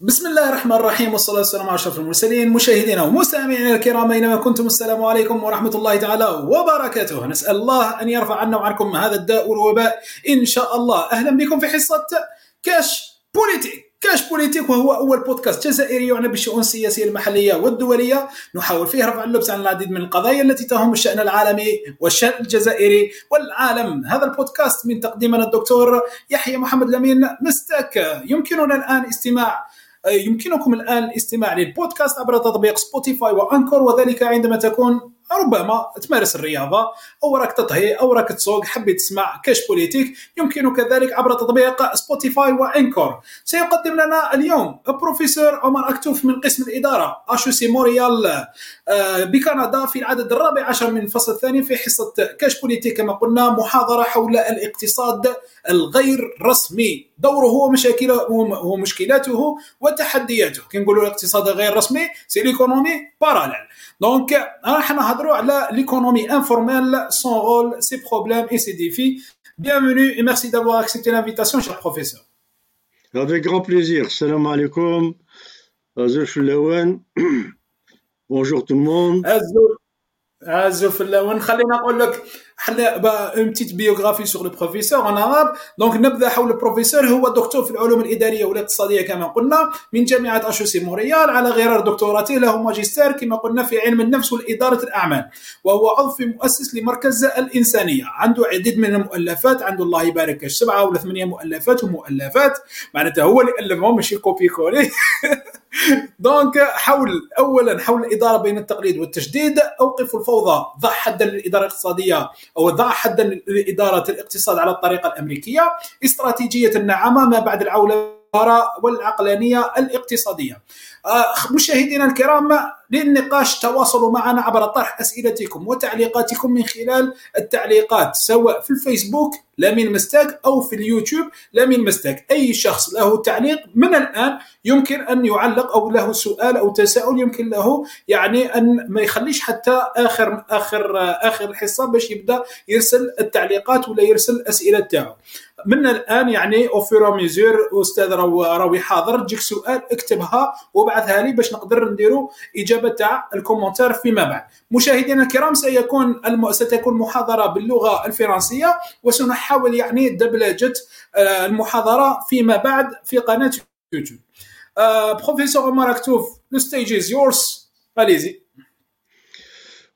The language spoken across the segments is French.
بسم الله الرحمن الرحيم والصلاة والسلام على أشرف المرسلين مشاهدينا ومستمعينا الكرام أينما كنتم السلام عليكم ورحمة الله تعالى وبركاته. نسأل الله أن يرفع عنا وعنكم هذا الداء والوباء إن شاء الله. أهلا بكم في حصة كاش بوليتيك. كاش بوليتيك وهو أول بودكاست جزائري يعنى بالشؤون السياسية المحلية والدولية. نحاول فيه رفع اللبس عن العديد من القضايا التي تهم الشأن العالمي والشأن الجزائري والعالم. هذا البودكاست من تقديمنا الدكتور يحيى محمد لمين مستك يمكننا الآن استماع يمكنكم الآن الاستماع للبودكاست عبر تطبيق سبوتيفاي وانكور وذلك عندما تكون ربما تمارس الرياضة أو راك تطهي أو راك تسوق حبيت تسمع كاش بوليتيك يمكنك ذلك عبر تطبيق سبوتيفاي وإنكور سيقدم لنا اليوم بروفيسور عمر أكتوف من قسم الإدارة أشو سي موريال. آه، بكندا في العدد الرابع عشر من الفصل الثاني في حصة كاش بوليتيك كما قلنا محاضرة حول الاقتصاد الغير رسمي. دوره ومشاكله ومشكلاته وتحدياته. كي نقولوا الاقتصاد غير رسمي سي ليكونومي باراليل دونك راح نهضروا l'économie informelle, son rôle, ses problèmes et ses défis. Bienvenue et merci d'avoir accepté l'invitation, cher professeur. Avec grand plaisir. Salam alaikum. Bonjour tout le monde. حنا اون بتيت بيوغرافي سور لو بروفيسور اون عرب دونك نبدا حول البروفيسور هو دكتور في العلوم الإدارية والاقتصادية كما قلنا. من جامعة اشوسي موريال على غرار دكتوراته له ماجستير كما قلنا في علم النفس والإدارة الأعمال. وهو عضو في مؤسس لمركز الإنسانية. عنده عديد من المؤلفات. عنده الله يبارك. سبعه ولا ثمانية مؤلفات ومؤلفات. معناتها هو اللي ألفهم ماشي كوبي كولي دونك حول اولا حول الإدارة بين التقليد والتجديد اوقف الفوضى ضع حدا للإدارة الاقتصادية أو ضع حدا لإدارة الاقتصاد على الطريقة الأمريكية استراتيجية النعامة ما بعد العولة والعقلانية الاقتصادية. آه، مشاهدينا الكرام للنقاش تواصلوا معنا عبر طرح أسئلتكم وتعليقاتكم من خلال التعليقات سواء في الفيسبوك لامين مستاك أو في اليوتيوب لامين مستاك. أي شخص له تعليق من الآن يمكن أن يعلق أو له سؤال أو تساؤل يمكن له يعني أن ما يخليش حتى آخر آخر آخر الحصه باش يبدأ يرسل التعليقات ولا يرسل الأسئلة تاعو. من الآن يعني أوفيرو ميزور أستاذ راوي حاضر تجيك سؤال اكتبها وابعثها لي باش نقدر نديروا إجابة تاع الكومنتار فيما بعد. مشاهدينا الكرام سيكون الم... ستكون محاضرة باللغة الفرنسية وسنحاول يعني دبلجه آه، المحاضرة فيما بعد في قناة يوتيوب. بروفيسور عمر اكتوف لو ستيج از يورس allez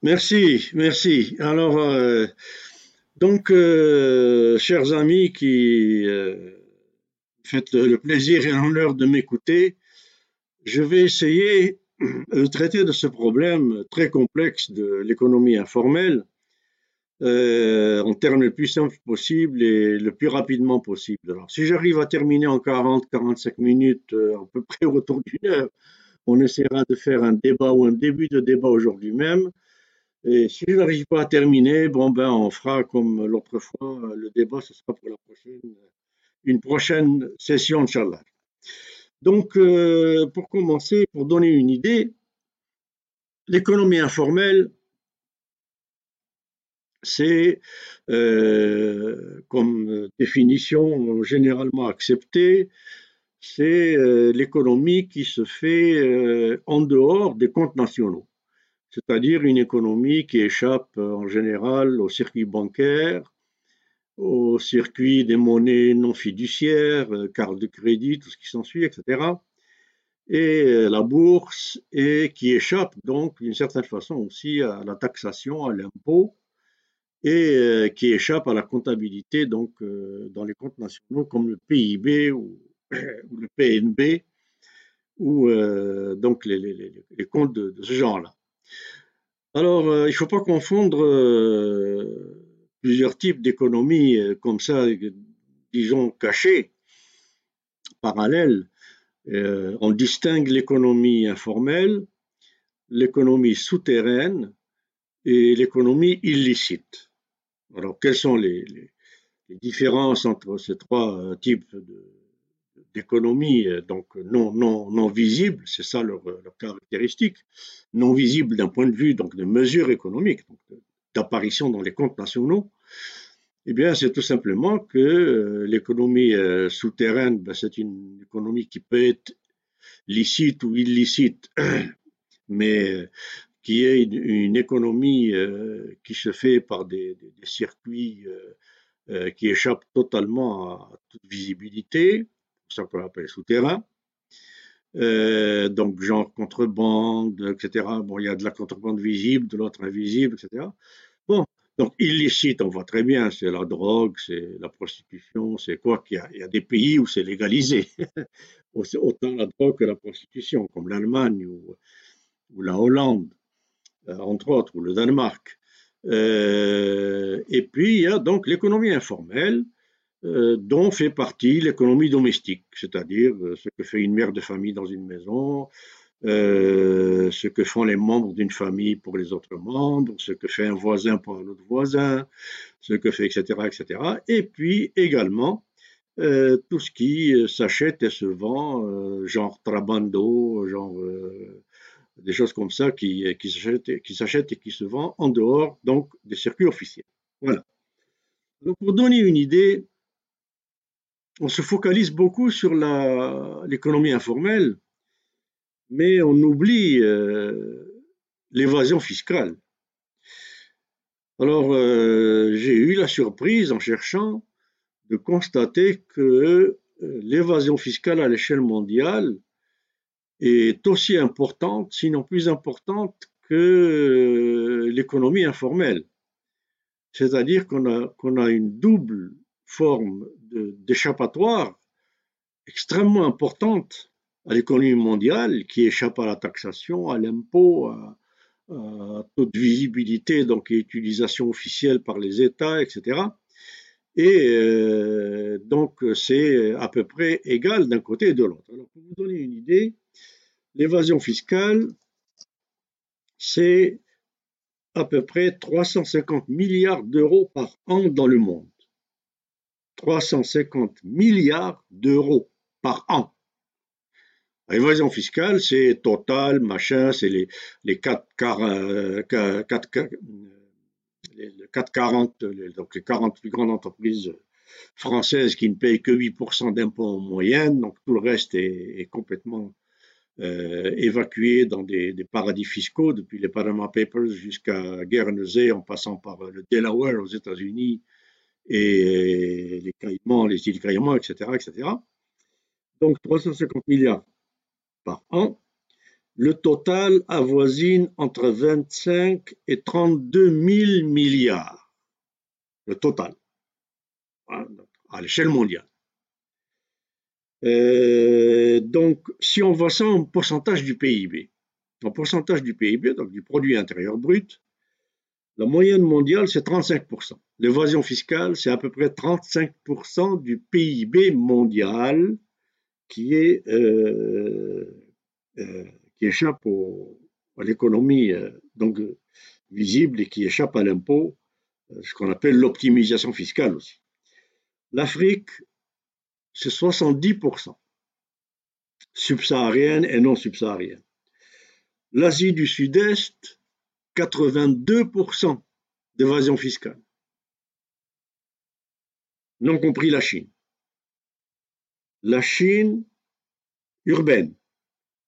Merci, merci. Alors, euh, Donc, euh, chers amis qui euh, faites le plaisir et l'honneur de m'écouter, je vais essayer de traiter de ce problème très complexe de l'économie informelle euh, en termes le plus simples possible et le plus rapidement possible. Alors, si j'arrive à terminer en 40-45 minutes, à peu près autour d'une heure, on essaiera de faire un débat ou un début de débat aujourd'hui même. Et si je n'arrive pas à terminer, bon ben on fera comme l'autre fois, le débat ce sera pour la prochaine, une prochaine session, Inch'Allah. Donc, euh, pour commencer, pour donner une idée, l'économie informelle, c'est euh, comme définition généralement acceptée, c'est euh, l'économie qui se fait en dehors des comptes nationaux. C'est-à-dire une économie qui échappe en général au circuit bancaire, au circuit des monnaies non fiduciaires, euh, cartes de crédit, tout ce qui s'ensuit, etc. Et euh, la bourse, et qui échappe donc d'une certaine façon aussi à la taxation, à l'impôt, et qui échappe à la comptabilité donc dans les comptes nationaux comme le PIB ou, le PNB, ou donc les, comptes de ce genre-là. Alors, euh, il ne faut pas confondre euh, plusieurs types d'économies euh, comme ça, disons, cachées, parallèles. on distingue l'économie informelle, l'économie souterraine et l'économie illicite. Alors, quelles sont les différences entre ces trois types de, d'économie euh, donc non, non, non visible, c'est ça leur, caractéristique, non visible d'un point de vue donc de mesure économique, d'apparition dans les comptes nationaux, eh bien c'est tout simplement que euh, l'économie euh, souterraine, ben, c'est une économie qui peut être licite ou illicite, mais qui est une, économie qui se fait par des, circuits qui échappent totalement à toute visibilité, c'est ça qu'on appelle souterrain. Euh, donc genre contrebande, etc. Bon, il y a de la contrebande visible, de l'autre invisible, etc. Bon, donc illicite, on voit très bien, c'est la drogue, c'est la prostitution, c'est quoi qu'il y, y, a des pays où c'est légalisé, autant la drogue que la prostitution, comme l'Allemagne ou, la Hollande, euh, entre autres, ou le Danemark. Euh, et puis il y a donc l'économie informelle, dont fait partie l'économie domestique, c'est-à-dire euh, ce que fait une mère de famille dans une maison, euh, ce que font les membres d'une famille pour les autres membres, ce que fait un voisin pour un autre voisin, ce que fait, etc., etc. Et puis également tout ce qui s'achète et se vend, genre trabando, genre des choses comme ça qui, qui s'achètent et qui se vendent en dehors donc des circuits officiels. Voilà. Donc pour donner une idée, on se focalise beaucoup sur l'économie informelle, mais on oublie euh, l'évasion fiscale. Alors, euh, j'ai eu la surprise en cherchant de constater que euh, l'évasion fiscale à l'échelle mondiale est aussi importante, sinon plus importante que l'économie informelle. C'est-à-dire qu'on a, a une double forme d'échappatoire extrêmement importante à l'économie mondiale qui échappe à la taxation, à l'impôt, à, toute visibilité, donc utilisation officielle par les États, etc. Et euh, donc c'est à peu près égal d'un côté et de l'autre. Alors pour vous donner une idée, l'évasion fiscale, c'est à peu près 350 milliards d'euros par an dans le monde. 350 milliards d'euros par an. L'évasion fiscale, c'est Total, machin, c'est les, les 4, 440, donc les 40 plus grandes entreprises françaises qui ne payent que 8% d'impôts en moyenne, donc tout le reste est, complètement euh, évacué dans des, paradis fiscaux, depuis les Panama Papers jusqu'à Guernesey, en passant par le Delaware aux États-Unis, et les Caïmans, les îles Caïmans, etc., etc. Donc 350 milliards par an. Le total avoisine entre 25 et 32 000 milliards. Le total. À l'échelle mondiale. Euh, donc, si on voit ça en pourcentage du PIB, en pourcentage du PIB, donc du produit intérieur brut, la moyenne mondiale, c'est 35%. L'évasion fiscale, c'est à peu près 35% du PIB mondial qui, euh, euh, échappe à l'économie euh, visible et qui échappe à l'impôt, ce qu'on appelle l'optimisation fiscale aussi. L'Afrique, c'est 70%, subsaharienne et non subsaharienne. L'Asie du Sud-Est, 82% d'évasion fiscale, non compris la Chine. La Chine urbaine,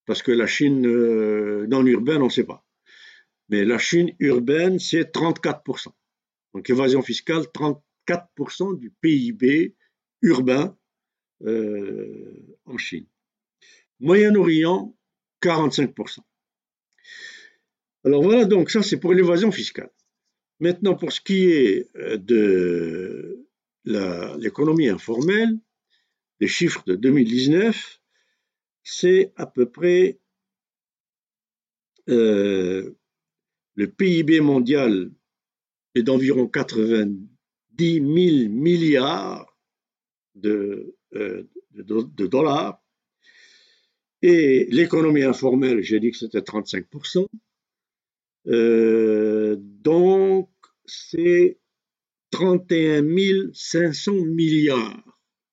parce que la Chine euh, non urbaine, on ne sait pas. Mais la Chine urbaine, c'est 34%. Donc évasion fiscale, 34% du PIB urbain euh, en Chine. Moyen-Orient, 45%. Alors voilà, donc ça c'est pour l'évasion fiscale. Maintenant, pour ce qui est euh, de l'économie informelle, les chiffres de 2019, c'est à peu près euh, le PIB mondial est d'environ 90 000 milliards de, euh, de dollars et l'économie informelle, j'ai dit que c'était 35%. Euh, donc, c'est 31 500 milliards.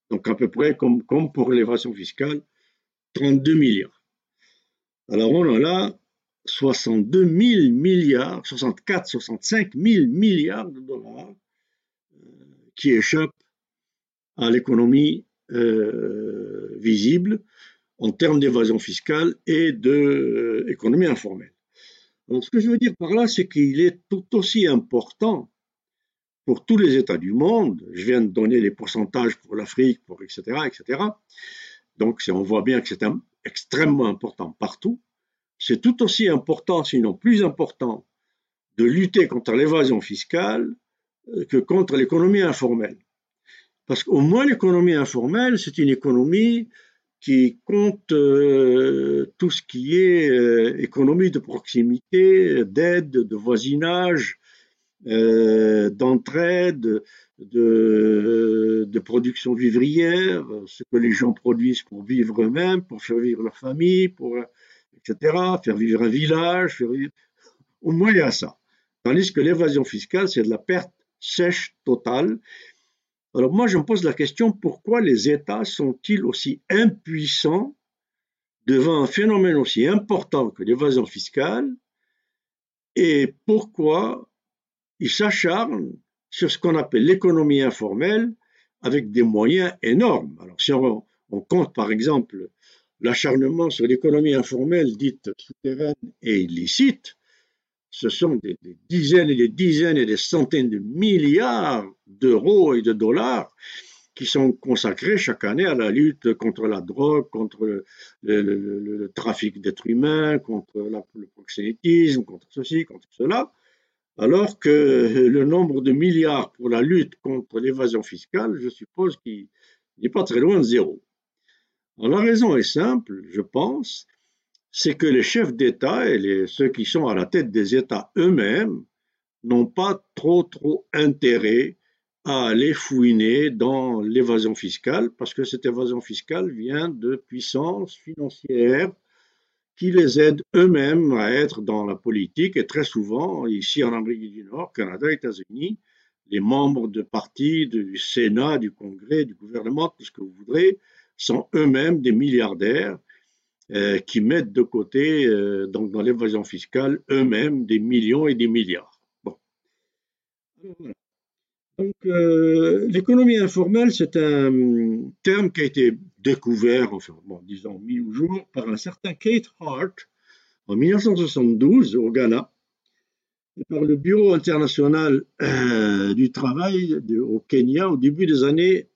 Donc, à peu près comme, pour l'évasion fiscale, 32 milliards. Alors, on a là 62 000 milliards, 64, 65 000 milliards de dollars euh, qui échappent à l'économie euh, visible en termes d'évasion fiscale et d'économie informelle. ce que je veux dire par là, c'est qu'il est tout aussi important pour tous les États du monde, je viens de donner les pourcentages pour l'Afrique, pour etc., etc. Donc, on voit bien que c'est extrêmement important partout. C'est tout aussi important, sinon plus important, de lutter contre l'évasion fiscale euh, que contre l'économie informelle. Parce qu'au moins l'économie informelle, c'est une économie qui compte euh, tout ce qui est euh, économie de proximité, d'aide, de voisinage, euh, d'entraide, de, production vivrière, ce que les gens produisent pour vivre eux-mêmes, pour faire vivre leur famille, pour, etc., faire vivre un village, faire vivre... au moins il y a ça. Tandis que l'évasion fiscale, c'est de la perte sèche totale. Alors moi, je me pose la question, pourquoi les États sont-ils aussi impuissants devant un phénomène aussi important que l'évasion fiscale? Et pourquoi il s'acharne sur ce qu'on appelle l'économie informelle avec des moyens énormes. Alors si on, compte par exemple l'acharnement sur l'économie informelle dite souterraine et illicite, ce sont des, dizaines et des dizaines et des centaines de milliards d'euros et de dollars qui sont consacrés chaque année à la lutte contre la drogue, contre le, trafic d'êtres humains, contre le proxénétisme, contre ceci, contre cela alors que le nombre de milliards pour la lutte contre l'évasion fiscale, je suppose qu'il n'est pas très loin de zéro. la raison est simple, je pense, c'est que les chefs d'État et ceux qui sont à la tête des États eux-mêmes n'ont pas trop trop intérêt à aller fouiner dans l'évasion fiscale, parce que cette évasion fiscale vient de puissances financières qui les aident eux-mêmes à être dans la politique. Et très souvent, ici en Amérique du Nord, Canada, États-Unis, les membres de partis, du Sénat, du Congrès, du gouvernement, tout ce que vous voudrez, sont eux-mêmes des milliardaires euh, qui mettent de côté, euh, donc dans l'évasion fiscale, eux-mêmes des millions et des milliards. Bon. voilà. Donc, euh, l'économie informelle, c'est un terme qui a été découvert, enfin, bon, disons, mis au jour par un certain Kate Hart en 1972 au Ghana, et par le Bureau international euh, du travail au Kenya au début des années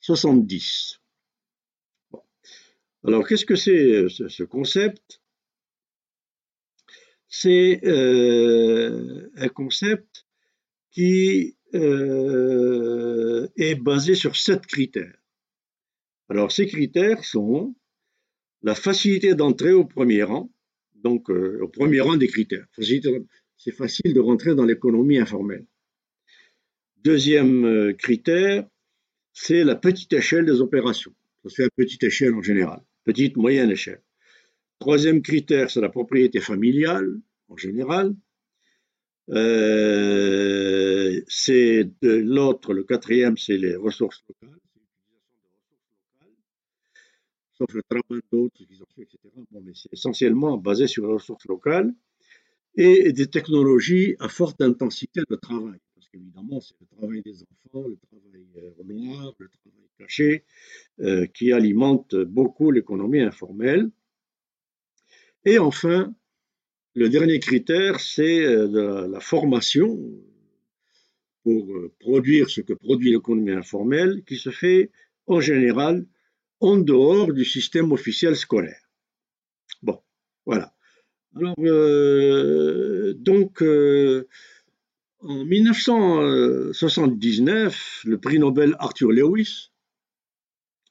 70. Euh, Alors, qu'est-ce que c'est ce, concept? C'est un concept qui euh, est basé sur sept critères. Alors ces critères sont la facilité d'entrer au premier rang, donc euh, au premier rang des critères. C'est facile de rentrer dans l'économie informelle. Deuxième euh, critère, c'est la petite échelle des opérations. Ça se fait à petite échelle en général, petite, moyenne échelle. Troisième critère, c'est la propriété familiale en général. Euh, c'est l'autre, le quatrième, c'est les ressources locales, sauf le travail d'autres qu'ils ont etc. Mais c'est essentiellement basé sur les ressources locales et des technologies à forte intensité de travail. Parce qu'évidemment, c'est le travail des enfants, le travail euh, noir, le travail caché, euh, qui alimente beaucoup l'économie informelle. Et enfin, le dernier critère, c'est euh, la formation pour euh, produire ce que produit l'économie informelle, qui se fait en général en dehors du système officiel scolaire. Bon, voilà. Alors, euh, donc, en 1979, le prix Nobel Arthur Lewis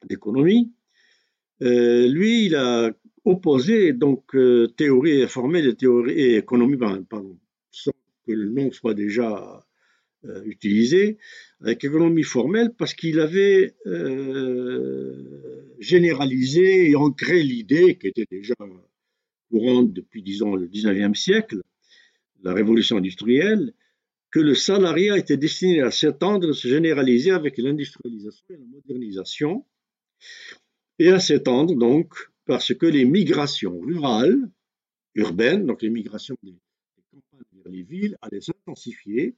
d'économie, lui, il a opposé donc euh, théorie informelle et théorie et économie, pardon, sans que le nom soit déjà euh, utilisé, avec économie formelle, parce qu'il avait euh, généralisé et ancré l'idée qui était déjà courante depuis, disons, le 19e siècle, la révolution industrielle, que le salariat était destiné à s'étendre, à se généraliser avec l'industrialisation et la modernisation, et à s'étendre donc parce que les migrations rurales, urbaines, donc les migrations des, campagnes vers les villes, allaient s'intensifier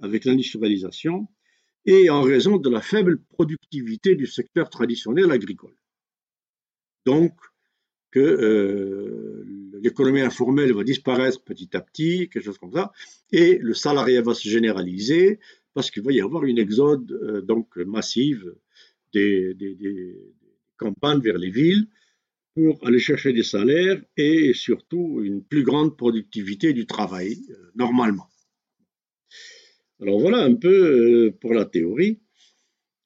avec l'industrialisation et en raison de la faible productivité du secteur traditionnel agricole. donc que euh, l'économie informelle va disparaître petit à petit, quelque chose comme ça, et le salariat va se généraliser parce qu'il va y avoir une exode euh, donc massive des, campagnes vers les villes pour aller chercher des salaires et surtout une plus grande productivité du travail, euh, normalement. Alors voilà un peu pour la théorie.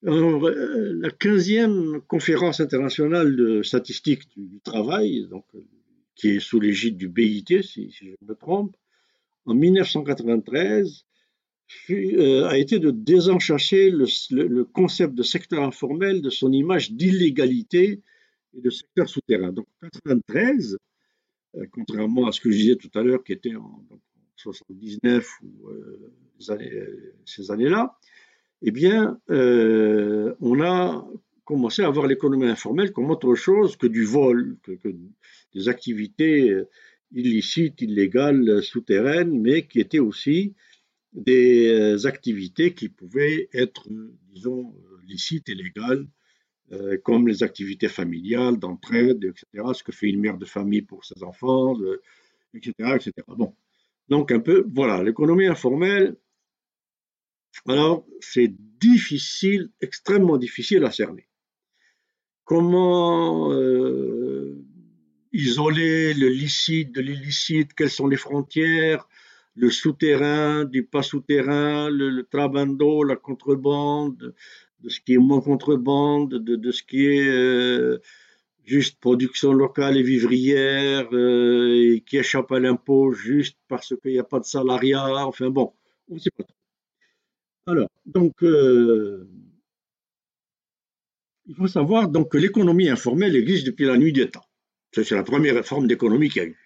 Euh, la 15e conférence internationale de statistique du, travail, donc, qui est sous l'égide du BIT, si, je me trompe, en 1993, euh, a été de désenchasser le, concept de secteur informel de son image d'illégalité et de secteur souterrain. Donc, en 1993, euh, contrairement à ce que je disais tout à l'heure, qui était en, 1979 ou ces années-là, eh bien, euh, on a commencé à avoir l'économie informelle comme autre chose que du vol, que, des activités euh, illicites, illégales, souterraines, mais qui étaient aussi des euh, activités qui pouvaient être, disons, licites et légales, comme les activités familiales, d'entraide, etc., ce que fait une mère de famille pour ses enfants, etc., etc. Bon. Donc, un peu, voilà, l'économie informelle, alors, c'est difficile, extrêmement difficile à cerner. Comment euh, isoler le licite de l'illicite Quelles sont les frontières Le souterrain, du pas souterrain, le, trabando, la contrebande, de ce qui est moins contrebande, de, ce qui est euh, juste production locale et vivrière, euh, et qui échappe à l'impôt juste parce qu'il n'y a pas de salariat. Enfin bon, on ne sait pas alors, donc, euh, il faut savoir donc, que l'économie informelle existe depuis la nuit des temps. C'est la première forme d'économie qu'il y a eu.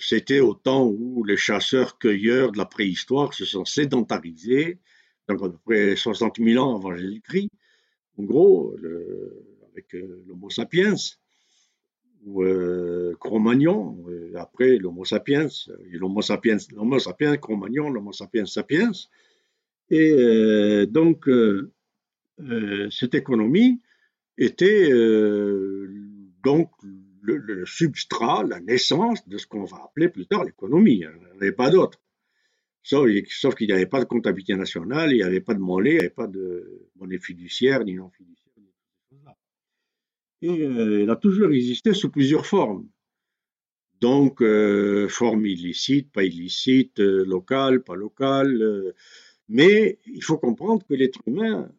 C'était au temps où les chasseurs-cueilleurs de la préhistoire se sont sédentarisés, donc à peu près 60 000 ans avant Jésus-Christ. En gros, avec euh, l'Homo sapiens, ou euh, Cro-Magnon, euh, après l'Homo sapiens, l'Homo sapiens, l'Homo sapiens, Cro-Magnon, l'Homo sapiens sapiens. Et euh, donc, cette économie était donc le, substrat, la naissance de ce qu'on va appeler plus tard l'économie. Il n'y pas d'autre. Sauf, qu'il n'y avait pas de comptabilité nationale, il n'y avait pas de monnaie, il n'y avait pas de monnaie fiduciaire ni non fiduciaire. Et euh, elle a toujours existé sous plusieurs formes. Donc, euh, forme illicite, pas illicite, euh, locale, pas locale. mais il faut comprendre que l'être humain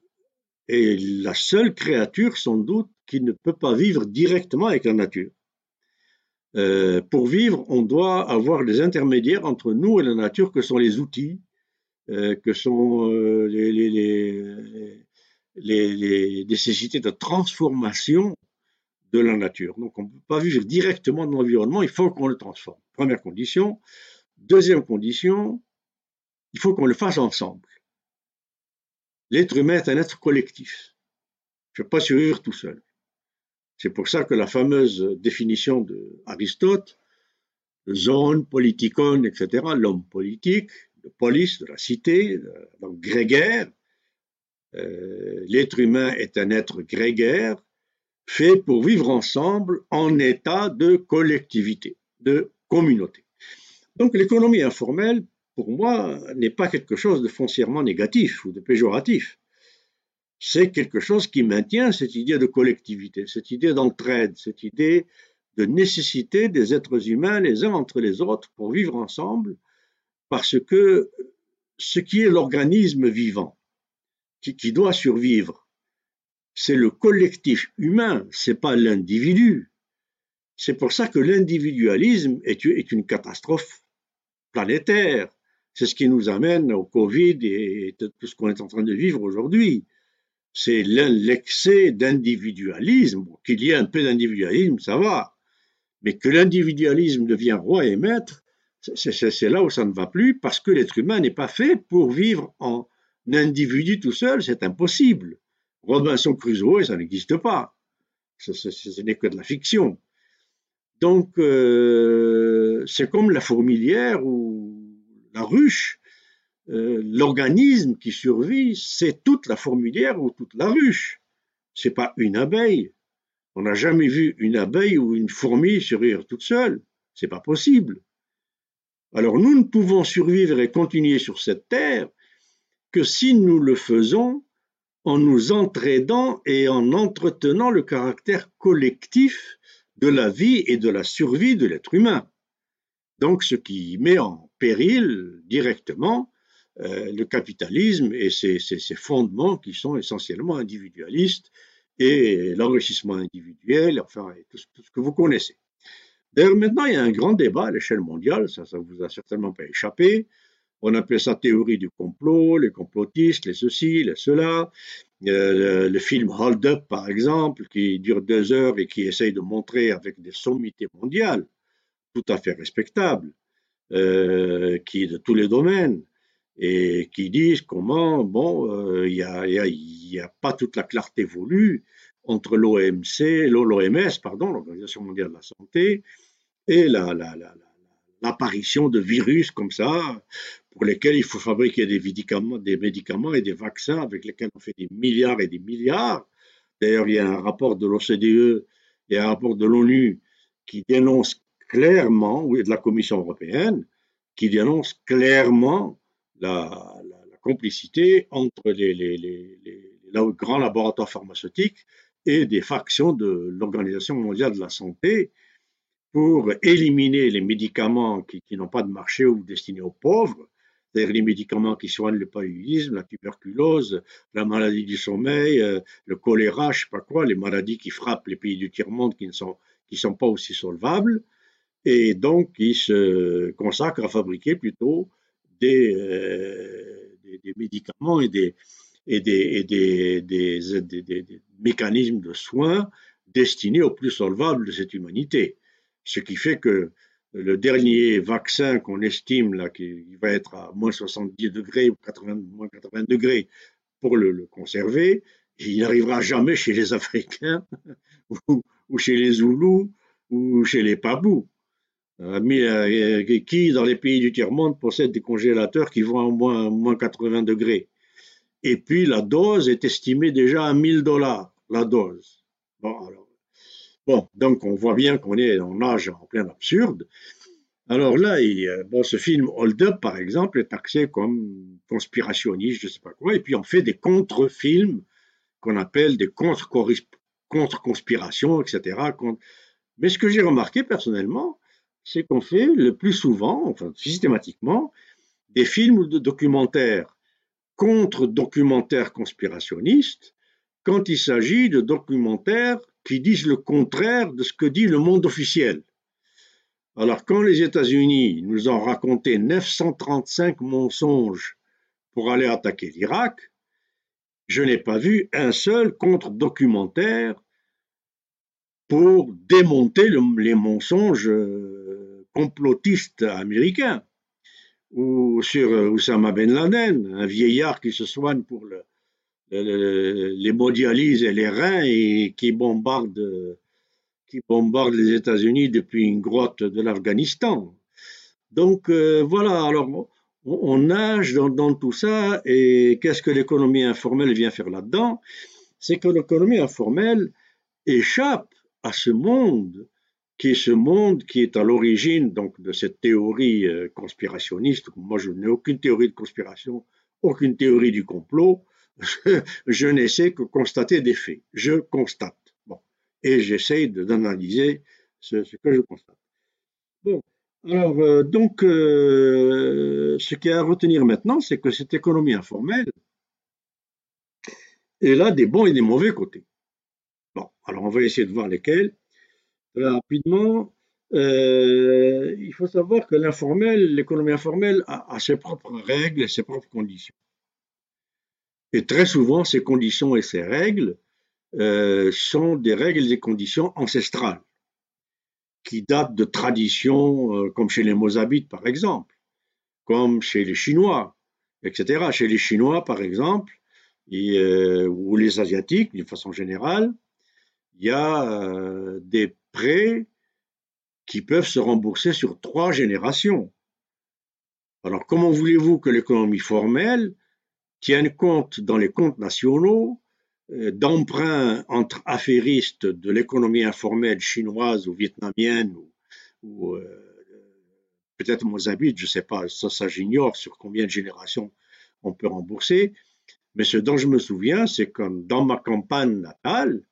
est la seule créature, sans doute, qui ne peut pas vivre directement avec la nature. Pour vivre, on doit avoir des intermédiaires entre nous et la nature, que sont les outils, que sont les, les, les, nécessités de transformation de la nature. Donc on ne peut pas vivre directement dans l'environnement, il faut qu'on le transforme. Première condition. Deuxième condition, il faut qu'on le fasse ensemble. L'être humain est un être collectif. Je ne peux pas survivre tout seul. C'est pour ça que la fameuse définition d'Aristote, zone, politikon, etc., l'homme politique, le polis, de la cité, donc grégaire, euh, l'être humain est un être grégaire fait pour vivre ensemble en état de collectivité, de communauté. Donc l'économie informelle, pour moi, n'est pas quelque chose de foncièrement négatif ou de péjoratif. C'est quelque chose qui maintient cette idée de collectivité, cette idée d'entraide, cette idée de nécessité des êtres humains les uns entre les autres pour vivre ensemble, parce que ce qui est l'organisme vivant, qui, doit survivre, c'est le collectif humain, c'est pas l'individu. C'est pour ça que l'individualisme est, une catastrophe planétaire. C'est ce qui nous amène au Covid et tout ce qu'on est en train de vivre aujourd'hui. C'est l'excès d'individualisme. Qu'il y ait un peu d'individualisme, ça va. Mais que l'individualisme devienne roi et maître, c'est là où ça ne va plus parce que l'être humain n'est pas fait pour vivre en individu tout seul, c'est impossible. Robinson Crusoe, ça n'existe pas. Ce, n'est que de la fiction. Donc, euh, c'est comme la fourmilière ou la ruche. Euh, l'organisme qui survit, c'est toute la fourmilière ou toute la ruche. c'est pas une abeille. On n'a jamais vu une abeille ou une fourmi survivre toute seule. C'est pas possible. Alors nous ne pouvons survivre et continuer sur cette terre que si nous le faisons en nous entraidant et en entretenant le caractère collectif de la vie et de la survie de l'être humain. Donc ce qui met en péril directement euh, le capitalisme et ses, fondements qui sont essentiellement individualistes et l'enrichissement individuel, enfin tout, ce que vous connaissez. D'ailleurs, maintenant, il y a un grand débat à l'échelle mondiale, ça ne vous a certainement pas échappé. On appelle ça théorie du complot, les complotistes, les ceci, les cela. Euh, le, film Hold Up, par exemple, qui dure deux heures et qui essaye de montrer avec des sommités mondiales, tout à fait respectables, euh, qui de tous les domaines, et qui disent comment, bon, euh, il n'y a, pas toute la clarté voulue entre l'OMC, l'OMS, pardon, l'Organisation mondiale de la santé, et l'apparition de virus comme ça, pour lesquels il faut fabriquer des médicaments, des médicaments et des vaccins avec lesquels on fait des milliards et des milliards. D'ailleurs, il y a un rapport de l'OCDE et un rapport de l'ONU qui dénonce clairement, ou de la Commission européenne, qui dénonce clairement la, complicité entre les, grands laboratoires pharmaceutiques et des factions de l'Organisation mondiale de la santé pour éliminer les médicaments qui, n'ont pas de marché ou destinés aux pauvres, c'est-à-dire les médicaments qui soignent le paludisme, la tuberculose, la maladie du sommeil, euh, le choléra, je ne sais pas quoi, les maladies qui frappent les pays du tiers-monde qui ne sont, qui sont pas aussi solvables, et donc ils se consacrent à fabriquer plutôt euh, des, médicaments et des, mécanismes de soins destinés aux plus solvables de cette humanité. Ce qui fait que le dernier vaccin qu'on estime là, qui va être à moins 70 degrés ou 80, moins 80 degrés pour le, conserver, il n'arrivera jamais chez les Africains ou, ou, chez les Zoulous ou chez les Pabous. Euh, euh, qui, dans les pays du tiers-monde, possède des congélateurs qui vont à moins, moins 80 degrés. Et puis, la dose est estimée déjà à 1000 dollars, la dose. Bon, alors, bon, donc on voit bien qu'on est en âge en plein absurde. Alors là, bon, ce film Hold Up, par exemple, est taxé comme conspirationniste, je ne sais pas quoi, et puis on fait des contre-films qu'on appelle des contre-conspirations, etc. Mais ce que j'ai remarqué personnellement, c'est qu'on fait le plus souvent, enfin systématiquement, des films de documentaires contre documentaires conspirationnistes quand il s'agit de documentaires qui disent le contraire de ce que dit le monde officiel. Alors quand les États-Unis nous ont raconté 935 mensonges pour aller attaquer l'Irak, je n'ai pas vu un seul contre-documentaire pour démonter les mensonges complotistes américains, ou sur euh, Oussama Ben Laden, un vieillard qui se soigne pour le, les mondialises et les reins et qui bombarde, qui bombarde les États-Unis depuis une grotte de l'Afghanistan. Donc euh, voilà, alors on, nage dans, tout ça et qu'est-ce que l'économie informelle vient faire là-dedans? C'est que l'économie informelle échappe à ce monde qui est ce monde qui est à l'origine donc de cette théorie euh, conspirationniste. Moi, je n'ai aucune théorie de conspiration, aucune théorie du complot. Je, n'essaie que constater des faits. Je constate. Bon, et j'essaie d'analyser ce, que je constate. Bon, alors euh, donc, euh, ce qu'il y a à retenir maintenant, c'est que cette économie informelle, elle a des bons et des mauvais côtés. Bon, alors on va essayer de voir lesquels. Rapidement, euh, il faut savoir que l'informel, l'économie informelle a, ses propres règles et ses propres conditions. Et très souvent, ces conditions et ces règles euh, sont des règles et des conditions ancestrales, qui datent de traditions euh, comme chez les Mozabites, par exemple, comme chez les Chinois, etc. Chez les Chinois, par exemple, ou les Asiatiques, d'une façon générale, il y a des prêts qui peuvent se rembourser sur trois générations. Alors comment voulez-vous que l'économie formelle tienne compte dans les comptes nationaux euh, d'emprunt entre affairistes de l'économie informelle chinoise ou vietnamienne ou, euh, peut-être mozambique, je ne sais pas, ça, ça j'ignore sur combien de générations on peut rembourser. Mais ce dont je me souviens, c'est que dans ma campagne natale,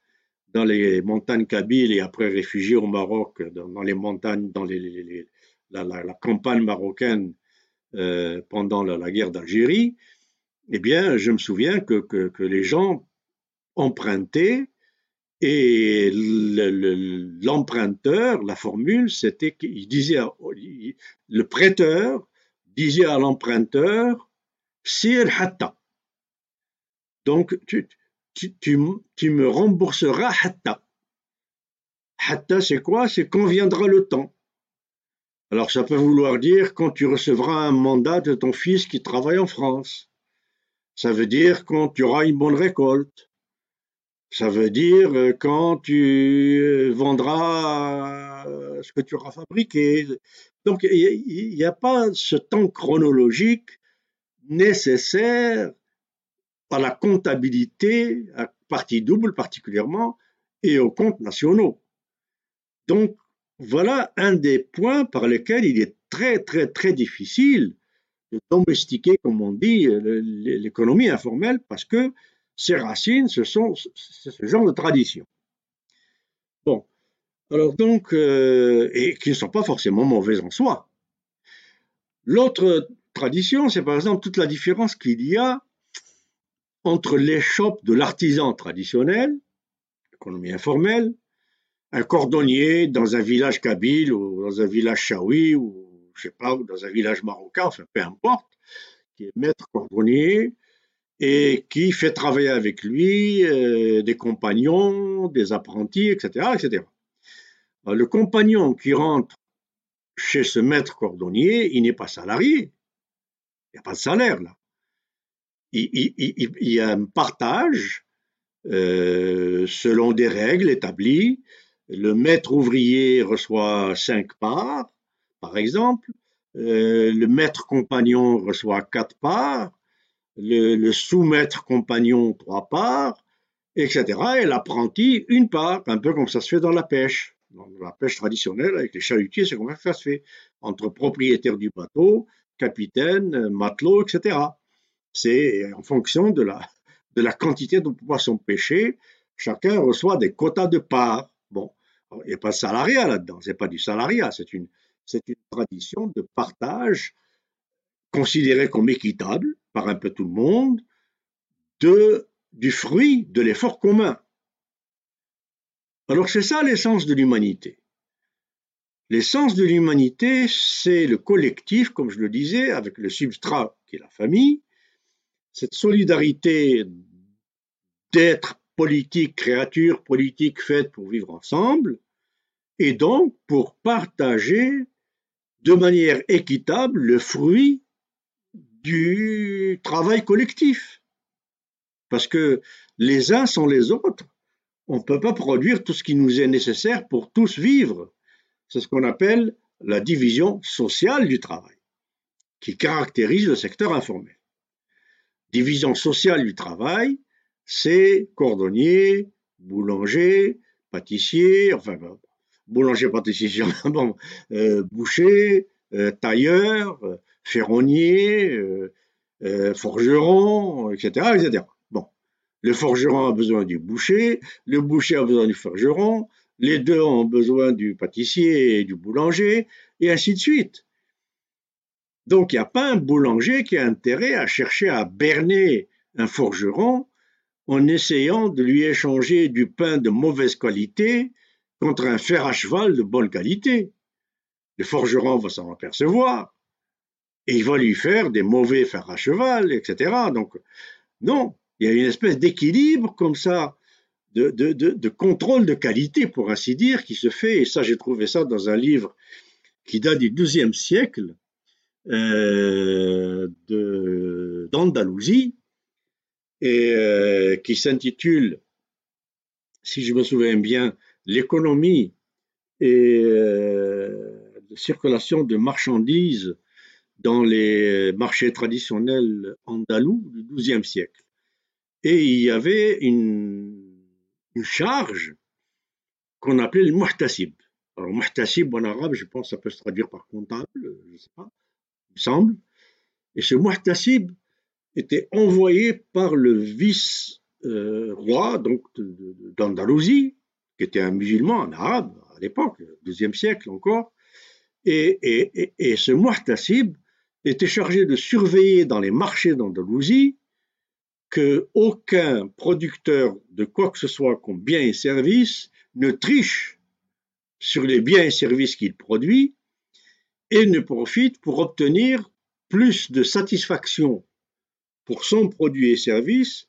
dans les montagnes kabyles et après réfugié au Maroc, dans, les montagnes, dans la, campagne marocaine euh, pendant la, guerre d'Algérie, eh bien, je me souviens que, que, les gens empruntaient et l'emprunteur, la formule, c'était qu'il disait, le prêteur disait à l'emprunteur, Sir Hatta. Donc, tu, tu, me rembourseras hatta. Hatta, c'est quoi? C'est quand viendra le temps. Alors, ça peut vouloir dire quand tu recevras un mandat de ton fils qui travaille en France. Ça veut dire quand tu auras une bonne récolte. Ça veut dire euh, quand tu euh, vendras euh, ce que tu auras fabriqué. Donc, il n'y a pas ce temps chronologique nécessaire à la comptabilité, à partie double particulièrement, et aux comptes nationaux. Donc, voilà un des points par lesquels il est très, très, très difficile de domestiquer, comme on dit, l'économie informelle, parce que ses racines, ce sont ce genre de tradition. Bon, alors donc, euh, et qui ne sont pas forcément mauvaises en soi. L'autre tradition, c'est par exemple toute la différence qu'il y a entre l'échoppe de l'artisan traditionnel, économie informelle, un cordonnier dans un village kabyle ou dans un village chaoui ou je sais pas, ou dans un village marocain, enfin peu importe, qui est maître cordonnier et qui fait travailler avec lui euh, des compagnons, des apprentis, etc., etc. le compagnon qui rentre chez ce maître cordonnier, il n'est pas salarié, il n'y a pas de salaire là il, y a un partage euh, selon des règles établies. Le maître ouvrier reçoit cinq parts, par exemple. Euh, le maître compagnon reçoit quatre parts. Le, sous-maître compagnon trois parts, etc. Et l'apprenti une part, un peu comme ça se fait dans la pêche. Dans la pêche traditionnelle, avec les chalutiers, c'est comme ça se fait. Entre propriétaires du bateau, capitaine, matelot, etc. C'est en fonction de la, de la quantité de poissons pêchés, chacun reçoit des quotas de parts. Bon, il n'y a pas de salariat là-dedans, c'est pas du salariat, c'est une, tradition de partage considérée comme équitable par un peu tout le monde de, du fruit de l'effort commun. Alors c'est ça l'essence de l'humanité. L'essence de l'humanité, c'est le collectif, comme je le disais, avec le substrat qui est la famille, cette solidarité d'être politique, créature politique faite pour vivre ensemble, et donc pour partager de manière équitable le fruit du travail collectif. Parce que les uns sans les autres, on ne peut pas produire tout ce qui nous est nécessaire pour tous vivre. C'est ce qu'on appelle la division sociale du travail, qui caractérise le secteur informel division sociale du travail, c'est cordonnier, boulanger, pâtissier, enfin boulanger, pâtissier, euh, boucher, euh, tailleur, euh, ferronnier, forgeron, etc., etc. Bon, le forgeron a besoin du boucher, le boucher a besoin du forgeron, les deux ont besoin du pâtissier et du boulanger, et ainsi de suite. Donc il n'y a pas un boulanger qui a intérêt à chercher à berner un forgeron en essayant de lui échanger du pain de mauvaise qualité contre un fer à cheval de bonne qualité. Le forgeron va s'en apercevoir et il va lui faire des mauvais fers à cheval, etc. Donc non, il y a une espèce d'équilibre comme ça, de, de, contrôle de qualité, pour ainsi dire, qui se fait, et ça j'ai trouvé ça dans un livre qui date du XIIe siècle, d'Andalousie et euh, qui s'intitule, si je me souviens bien, l'économie et euh, la circulation de marchandises dans les marchés traditionnels andalous du XIIe siècle. et il y avait une, une charge qu'on appelait le muhtasib. Alors, muhtasib en arabe, je pense ça peut se traduire par comptable, je ne sais pas, Et ce muhtasib était envoyé par le vice-roi donc d'Andalousie, qui était un musulman, un arabe à l'époque, deuxième siècle encore. Et, ce muhtasib était chargé de surveiller dans les marchés d'Andalousie que aucun producteur de quoi que ce soit comme biens et services ne triche sur les biens et services qu'il produit et ne profite pour obtenir plus de satisfaction pour son produit et service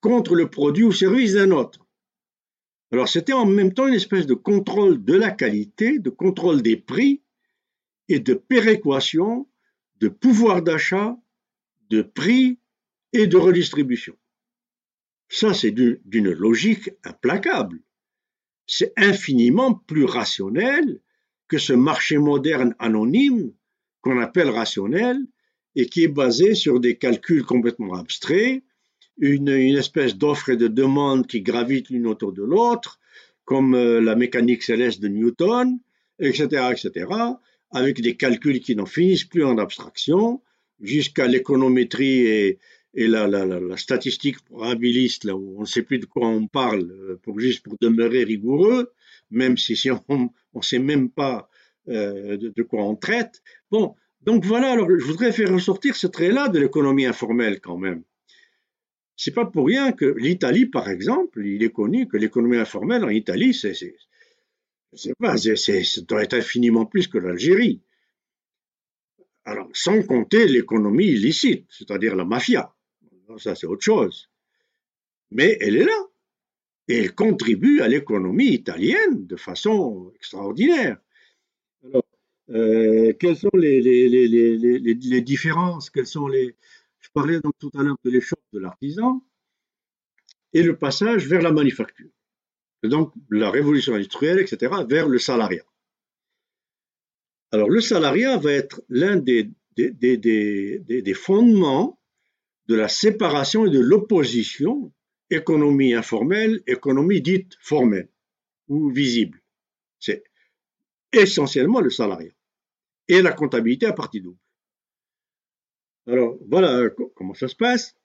contre le produit ou service d'un autre. Alors c'était en même temps une espèce de contrôle de la qualité, de contrôle des prix et de péréquation, de pouvoir d'achat, de prix et de redistribution. Ça, c'est d'une logique implacable. C'est infiniment plus rationnel que ce marché moderne anonyme qu'on appelle rationnel et qui est basé sur des calculs complètement abstraits, une, espèce d'offre et de demande qui gravitent l'une autour de l'autre, comme euh, la mécanique céleste de Newton, etc., etc., avec des calculs qui n'en finissent plus en abstraction, jusqu'à l'économétrie et, la, statistique probabiliste, là où on ne sait plus de quoi on parle, euh, pour juste pour demeurer rigoureux, même si, on ne sait même pas euh, de, quoi on traite. Bon, donc voilà, alors je voudrais faire ressortir ce trait-là de l'économie informelle quand même. C'est pas pour rien que l'Italie, par exemple, il est connu que l'économie informelle en Italie, c'est, ça doit être infiniment plus que l'Algérie. Alors, sans compter l'économie illicite, c'est-à-dire la mafia. Ça, c'est autre chose. Mais elle est là. Et elle contribue à l'économie italienne de façon extraordinaire. Alors, euh, quelles sont les, les, les, les, différences? Quelles sont les Je parlais donc tout à l'heure de l'échoppe de l'artisan et le passage vers la manufacture. donc la révolution industrielle, etc., vers le salariat. Alors le salariat va être l'un des, des, des, des, fondements de la séparation et de l'opposition économie informelle, économie dite formelle ou visible. C'est essentiellement le salariat et la comptabilité à partie double. Alors voilà comment ça se passe.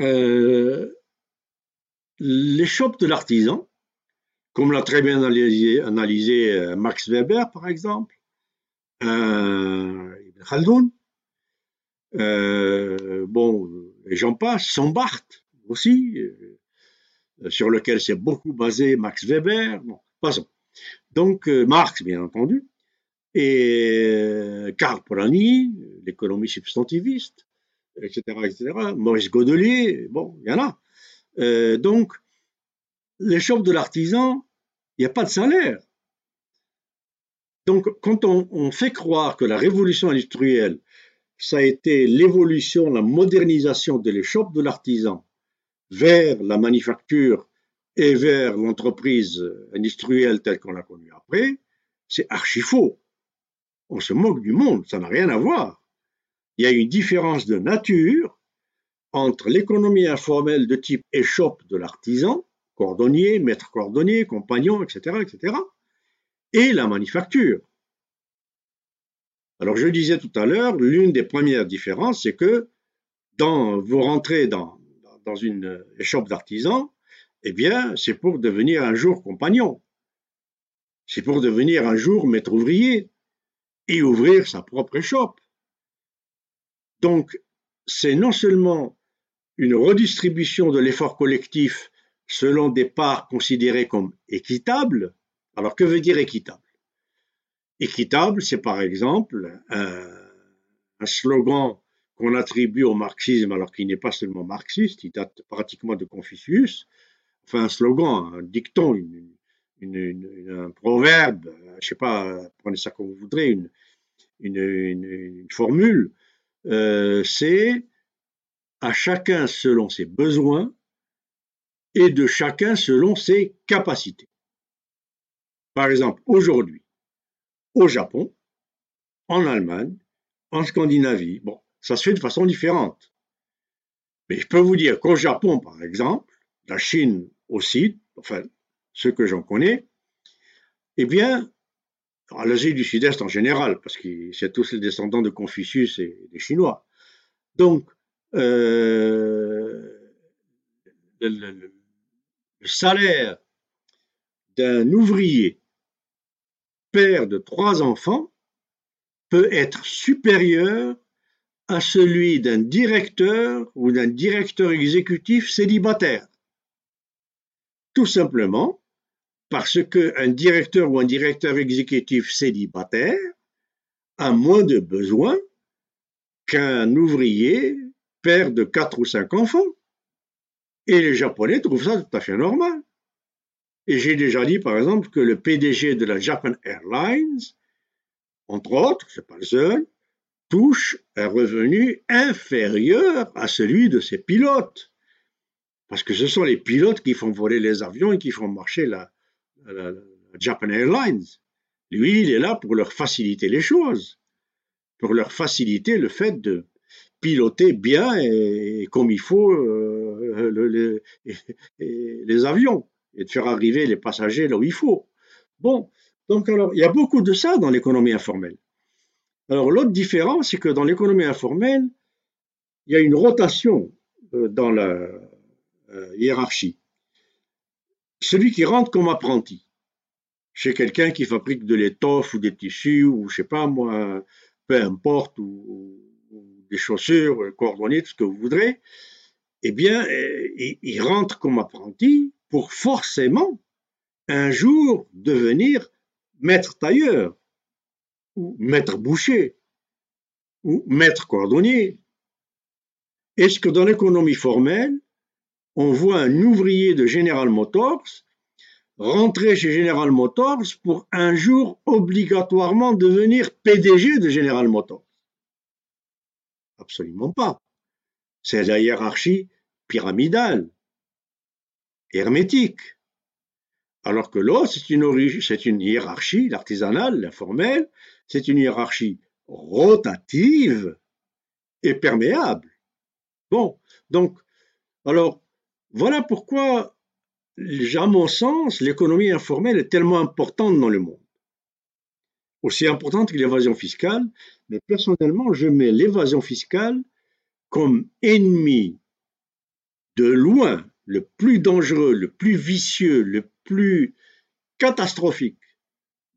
Euh, les shops de l'artisan, comme l'a très bien analysé, euh, Max Weber par exemple, euh, Ibn Khaldoun, euh, bon, et j'en passe, son Barthes aussi, sur lequel s'est beaucoup basé Max Weber. Passons. Donc Marx, bien entendu et euh, Karl Polanyi, l'économie substantiviste, etc., etc., Maurice Godelier, bon, il y en a. Euh, donc, les shops de l'artisan, il n'y a pas de salaire. Donc, quand on, on, fait croire que la révolution industrielle, ça a été l'évolution, la modernisation de l'échoppe de l'artisan vers la manufacture et vers l'entreprise industrielle telle qu'on l'a connue après, c'est archi faux on se moque du monde, ça n'a rien à voir. Il y a une différence de nature entre l'économie informelle de type échoppe de l'artisan, cordonnier, maître cordonnier, compagnon, etc., etc., et la manufacture. Alors je disais tout à l'heure, l'une des premières différences, c'est que dans, vous rentrez dans, dans une échoppe d'artisan, eh bien, c'est pour devenir un jour compagnon. C'est pour devenir un jour maître ouvrier et ouvrir sa propre échoppe. Donc, c'est non seulement une redistribution de l'effort collectif selon des parts considérées comme équitables. Alors, que veut dire équitable? Équitable, c'est par exemple un slogan attribue au marxisme alors qu'il n'est pas seulement marxiste, il date pratiquement de Confucius, enfin un slogan, un dicton, un proverbe, je sais pas, prenez ça comme vous voudrez, une, une, formule, euh, c'est à chacun selon ses besoins et de chacun selon ses capacités. Par exemple, aujourd'hui, au Japon, en Allemagne, en Scandinavie, bon, ça se fait de façon différente. Mais je peux vous dire qu'au Japon, par exemple, la Chine aussi, enfin, ceux que j'en connais, eh bien, à l'Asie du Sud-Est en général, parce que c'est tous les descendants de Confucius et des Chinois. Donc, euh, le, salaire d'un ouvrier, père de trois enfants, peut être supérieur à celui d'un directeur ou d'un directeur exécutif célibataire. Tout simplement parce qu'un directeur ou un directeur exécutif célibataire a moins de besoins qu'un ouvrier père de quatre ou cinq enfants. Et les Japonais trouvent ça tout à fait normal. Et j'ai déjà dit, par exemple, que le PDG de la Japan Airlines, entre autres, c'est pas le seul, touche un revenu inférieur à celui de ses pilotes. Parce que ce sont les pilotes qui font voler les avions et qui font marcher la, Japan Airlines. Lui, il est là pour leur faciliter les choses, pour leur faciliter le fait de piloter bien et, comme il faut euh, les avions et de faire arriver les passagers là où il faut. Bon, donc alors, il y a beaucoup de ça dans l'économie informelle. Alors l'autre différence, c'est que dans l'économie informelle, il y a une rotation euh, dans la euh, hiérarchie. Celui qui rentre comme apprenti chez quelqu'un qui fabrique de l'étoffe ou des tissus ou je sais pas moi, peu importe, ou, des chaussures, coordonnées, tout ce que vous voudrez, eh bien, euh, il, rentre comme apprenti pour forcément un jour devenir maître tailleur ou maître boucher ou maître cordonnier. Est-ce que dans l'économie formelle, on voit un ouvrier de General Motors rentrer chez General Motors pour un jour obligatoirement devenir PDG de General Motors? Absolument pas. C'est la hiérarchie pyramidale, hermétique. Alors que l'autre, c'est une, une hiérarchie, l'artisanale, l'informelle, c'est une hiérarchie rotative et perméable. Bon, donc, alors, voilà pourquoi, à mon sens, l'économie informelle est tellement importante dans le monde. Aussi importante que l'évasion fiscale, mais personnellement, je mets l'évasion fiscale comme ennemi de loin le plus dangereux, le plus vicieux, le plus catastrophique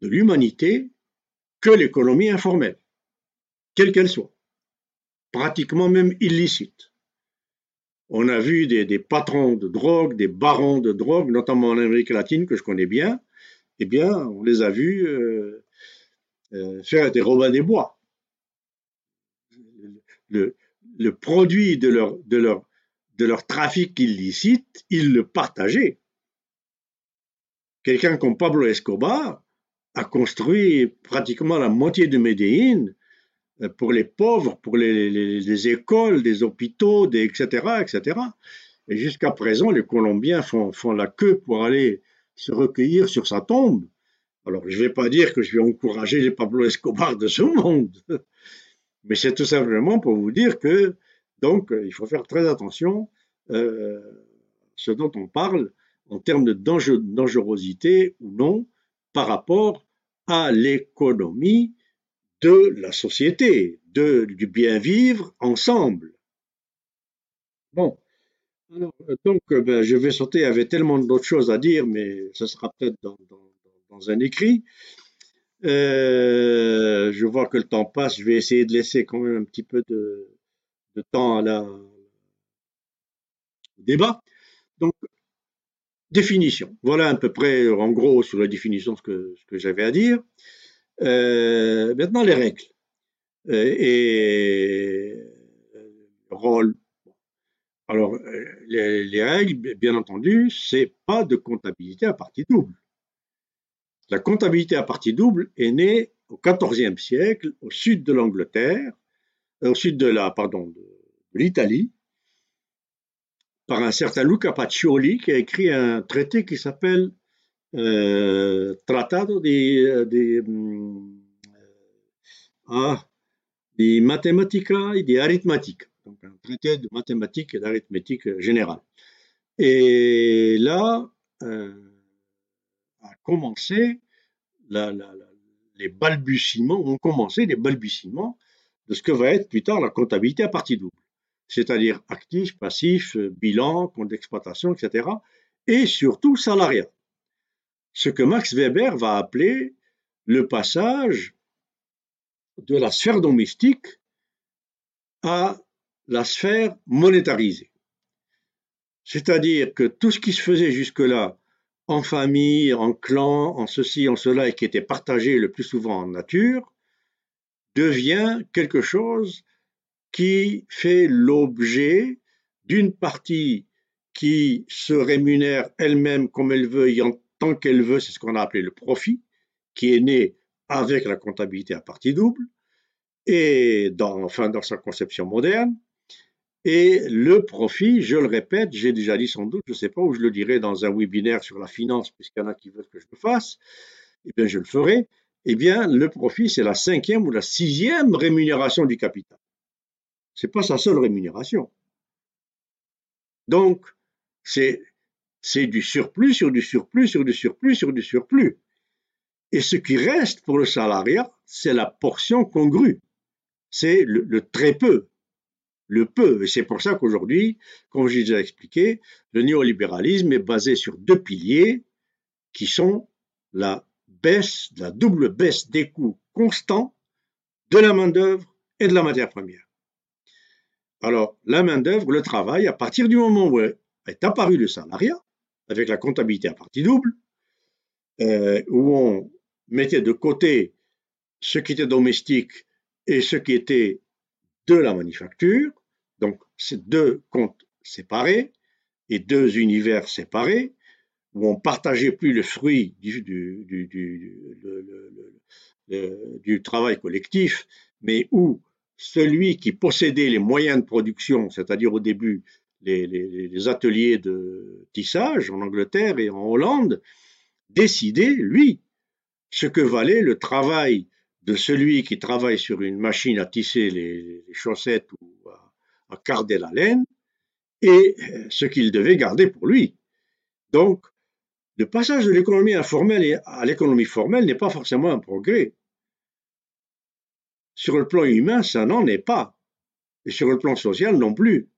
de l'humanité que l'économie informelle, quelle qu'elle soit, pratiquement même illicite on a vu des, patrons de drogue, des barons de drogue, notamment en Amérique latine, que je connais bien, eh bien, on les a vus euh, euh, faire des robins des bois. Le, produit de leur, trafic illicite, ils le partageaient. Quelqu'un comme Pablo Escobar a construit pratiquement la moitié de Medellín euh, pour les pauvres, pour les, écoles, des hôpitaux, etc., etc. Et jusqu'à présent, les Colombiens font, la queue pour aller se recueillir sur sa tombe. Alors, je ne vais pas dire que je vais encourager les Pablo Escobar de ce monde, mais c'est tout simplement pour vous dire que, donc, il faut faire très attention euh, ce dont on parle en termes de dangerosité ou non par rapport à l'économie de la société, de, du bien vivre ensemble. Bon, euh, donc euh, ben, je vais sauter, il y avait tellement d'autres choses à dire, mais ce sera peut-être dans, un écrit. Euh, je vois que le temps passe, je vais essayer de laisser quand même un petit peu de, temps à la, au débat. Donc, définition. Voilà à peu près, en gros, sur la définition ce que, j'avais à dire. Euh, maintenant, les règles euh, et le rôle. Alors, les, règles, bien entendu, c'est pas de comptabilité à partie double. La comptabilité à partie double est née au XIVe siècle, au sud de l'Angleterre, euh, au sud de la, pardon, de, l'Italie, par un certain Luca Pacioli qui a écrit un traité qui s'appelle euh, tratado de, de, mm, ah, de mathématiques et de arithmétique. donc un traité de mathématiques et d'arithmétique générale. Et là euh, a commencé les balbutiements, ont commencé les balbutiements de ce que va être plus tard la comptabilité à partie double, c'est-à-dire actif, passif, bilan, compte d'exploitation, etc., et surtout salariat. Ce que Max Weber va appeler le passage de la sphère domestique à la sphère monétarisée. C'est-à-dire que tout ce qui se faisait jusque-là en famille, en clan, en ceci, en cela, et qui était partagé le plus souvent en nature, devient quelque chose qui fait l'objet d'une partie qui se rémunère elle-même comme elle veut et en tant qu'elle veut, c'est ce qu'on a appelé le profit, qui est né avec la comptabilité à partie double, et dans, enfin, dans sa conception moderne, et le profit, je le répète, j'ai déjà dit sans doute, je ne sais pas où je le dirai dans un webinaire sur la finance, puisqu'il y en a qui veulent que je le fasse, eh bien je le ferai. Eh bien, le profit, c'est la cinquième ou la sixième rémunération du capital. Ce n'est pas sa seule rémunération. Donc, c'est, c'est du surplus sur du surplus sur du surplus sur du surplus. Et ce qui reste pour le salariat, c'est la portion congrue. C'est le très peu le peu. Et c'est pour ça qu'aujourd'hui, comme j'ai déjà expliqué, le néolibéralisme est basé sur deux piliers qui sont la baisse, la double baisse des coûts constants de la main-d'œuvre et de la matière première. Alors, la main-d'œuvre, le travail, à partir du moment où est apparu le salariat, avec la comptabilité à partie double, euh, où on mettait de côté ce qui était domestique et ce qui était de la manufacture. Donc, c'est deux comptes séparés et deux univers séparés où on partageait plus le fruit du, du, travail collectif, mais où celui qui possédait les moyens de production, c'est-à-dire au début les, ateliers de tissage en Angleterre et en Hollande, décidait, lui, ce que valait le travail de celui qui travaille sur une machine à tisser les, chaussettes ou à, carder la laine et ce qu'il devait garder pour lui. Donc, le passage de l'économie informelle à l'économie formelle n'est pas forcément un progrès. Sur le plan humain, ça n'en est pas. Et sur le plan social non plus.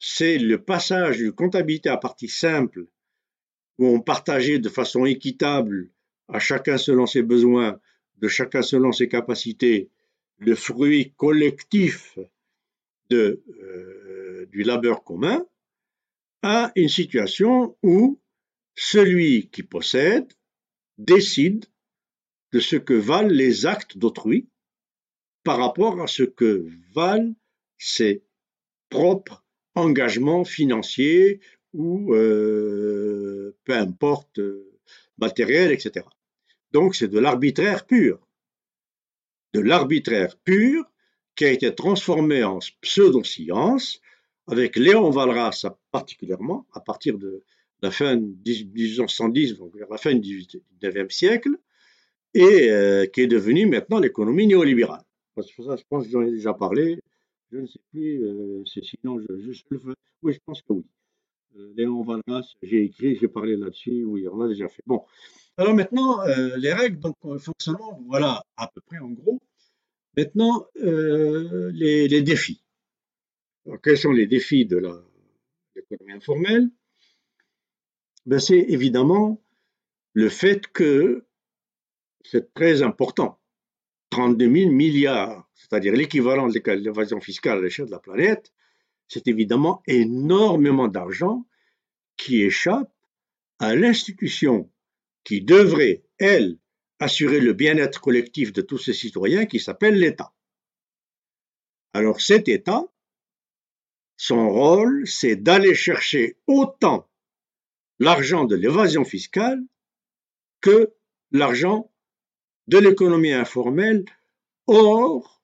C'est le passage d'une comptabilité à partie simple, où on partageait de façon équitable, à chacun selon ses besoins, de chacun selon ses capacités, le fruit collectif euh, du labeur commun, à une situation où celui qui possède décide de ce que valent les actes d'autrui par rapport à ce que valent ses propres engagements financiers ou euh, peu importe matériels, etc. Donc c'est de l'arbitraire pur. De l'arbitraire pur qui a été transformé en pseudo-science avec Léon Valras particulièrement à partir de la fin de 1810, donc vers la fin du 19e siècle, et euh, qui est devenu maintenant l'économie néolibérale. Ça, je pense que j'en ai déjà parlé. Je ne sais plus, euh, c'est sinon je, le Oui, je pense que oui. Euh, Léon Valras, j'ai écrit, j'ai parlé là-dessus, oui, on l'a déjà fait. Bon, alors maintenant, euh, les règles, donc fonctionnement, voilà à peu près en gros. Maintenant, les, défis. quels sont les défis de l'économie informelle? Ben, C'est évidemment le fait que c'est très important. 32 000 milliards, c'est-à-dire l'équivalent de l'évasion fiscale à l'échelle de la planète, c'est évidemment énormément d'argent qui échappe à l'institution qui devrait, elle, assurer le bien-être collectif de tous ses citoyens, qui s'appelle l'État. Alors cet État, son rôle, c'est d'aller chercher autant l'argent de l'évasion fiscale que l'argent de l'économie informelle hors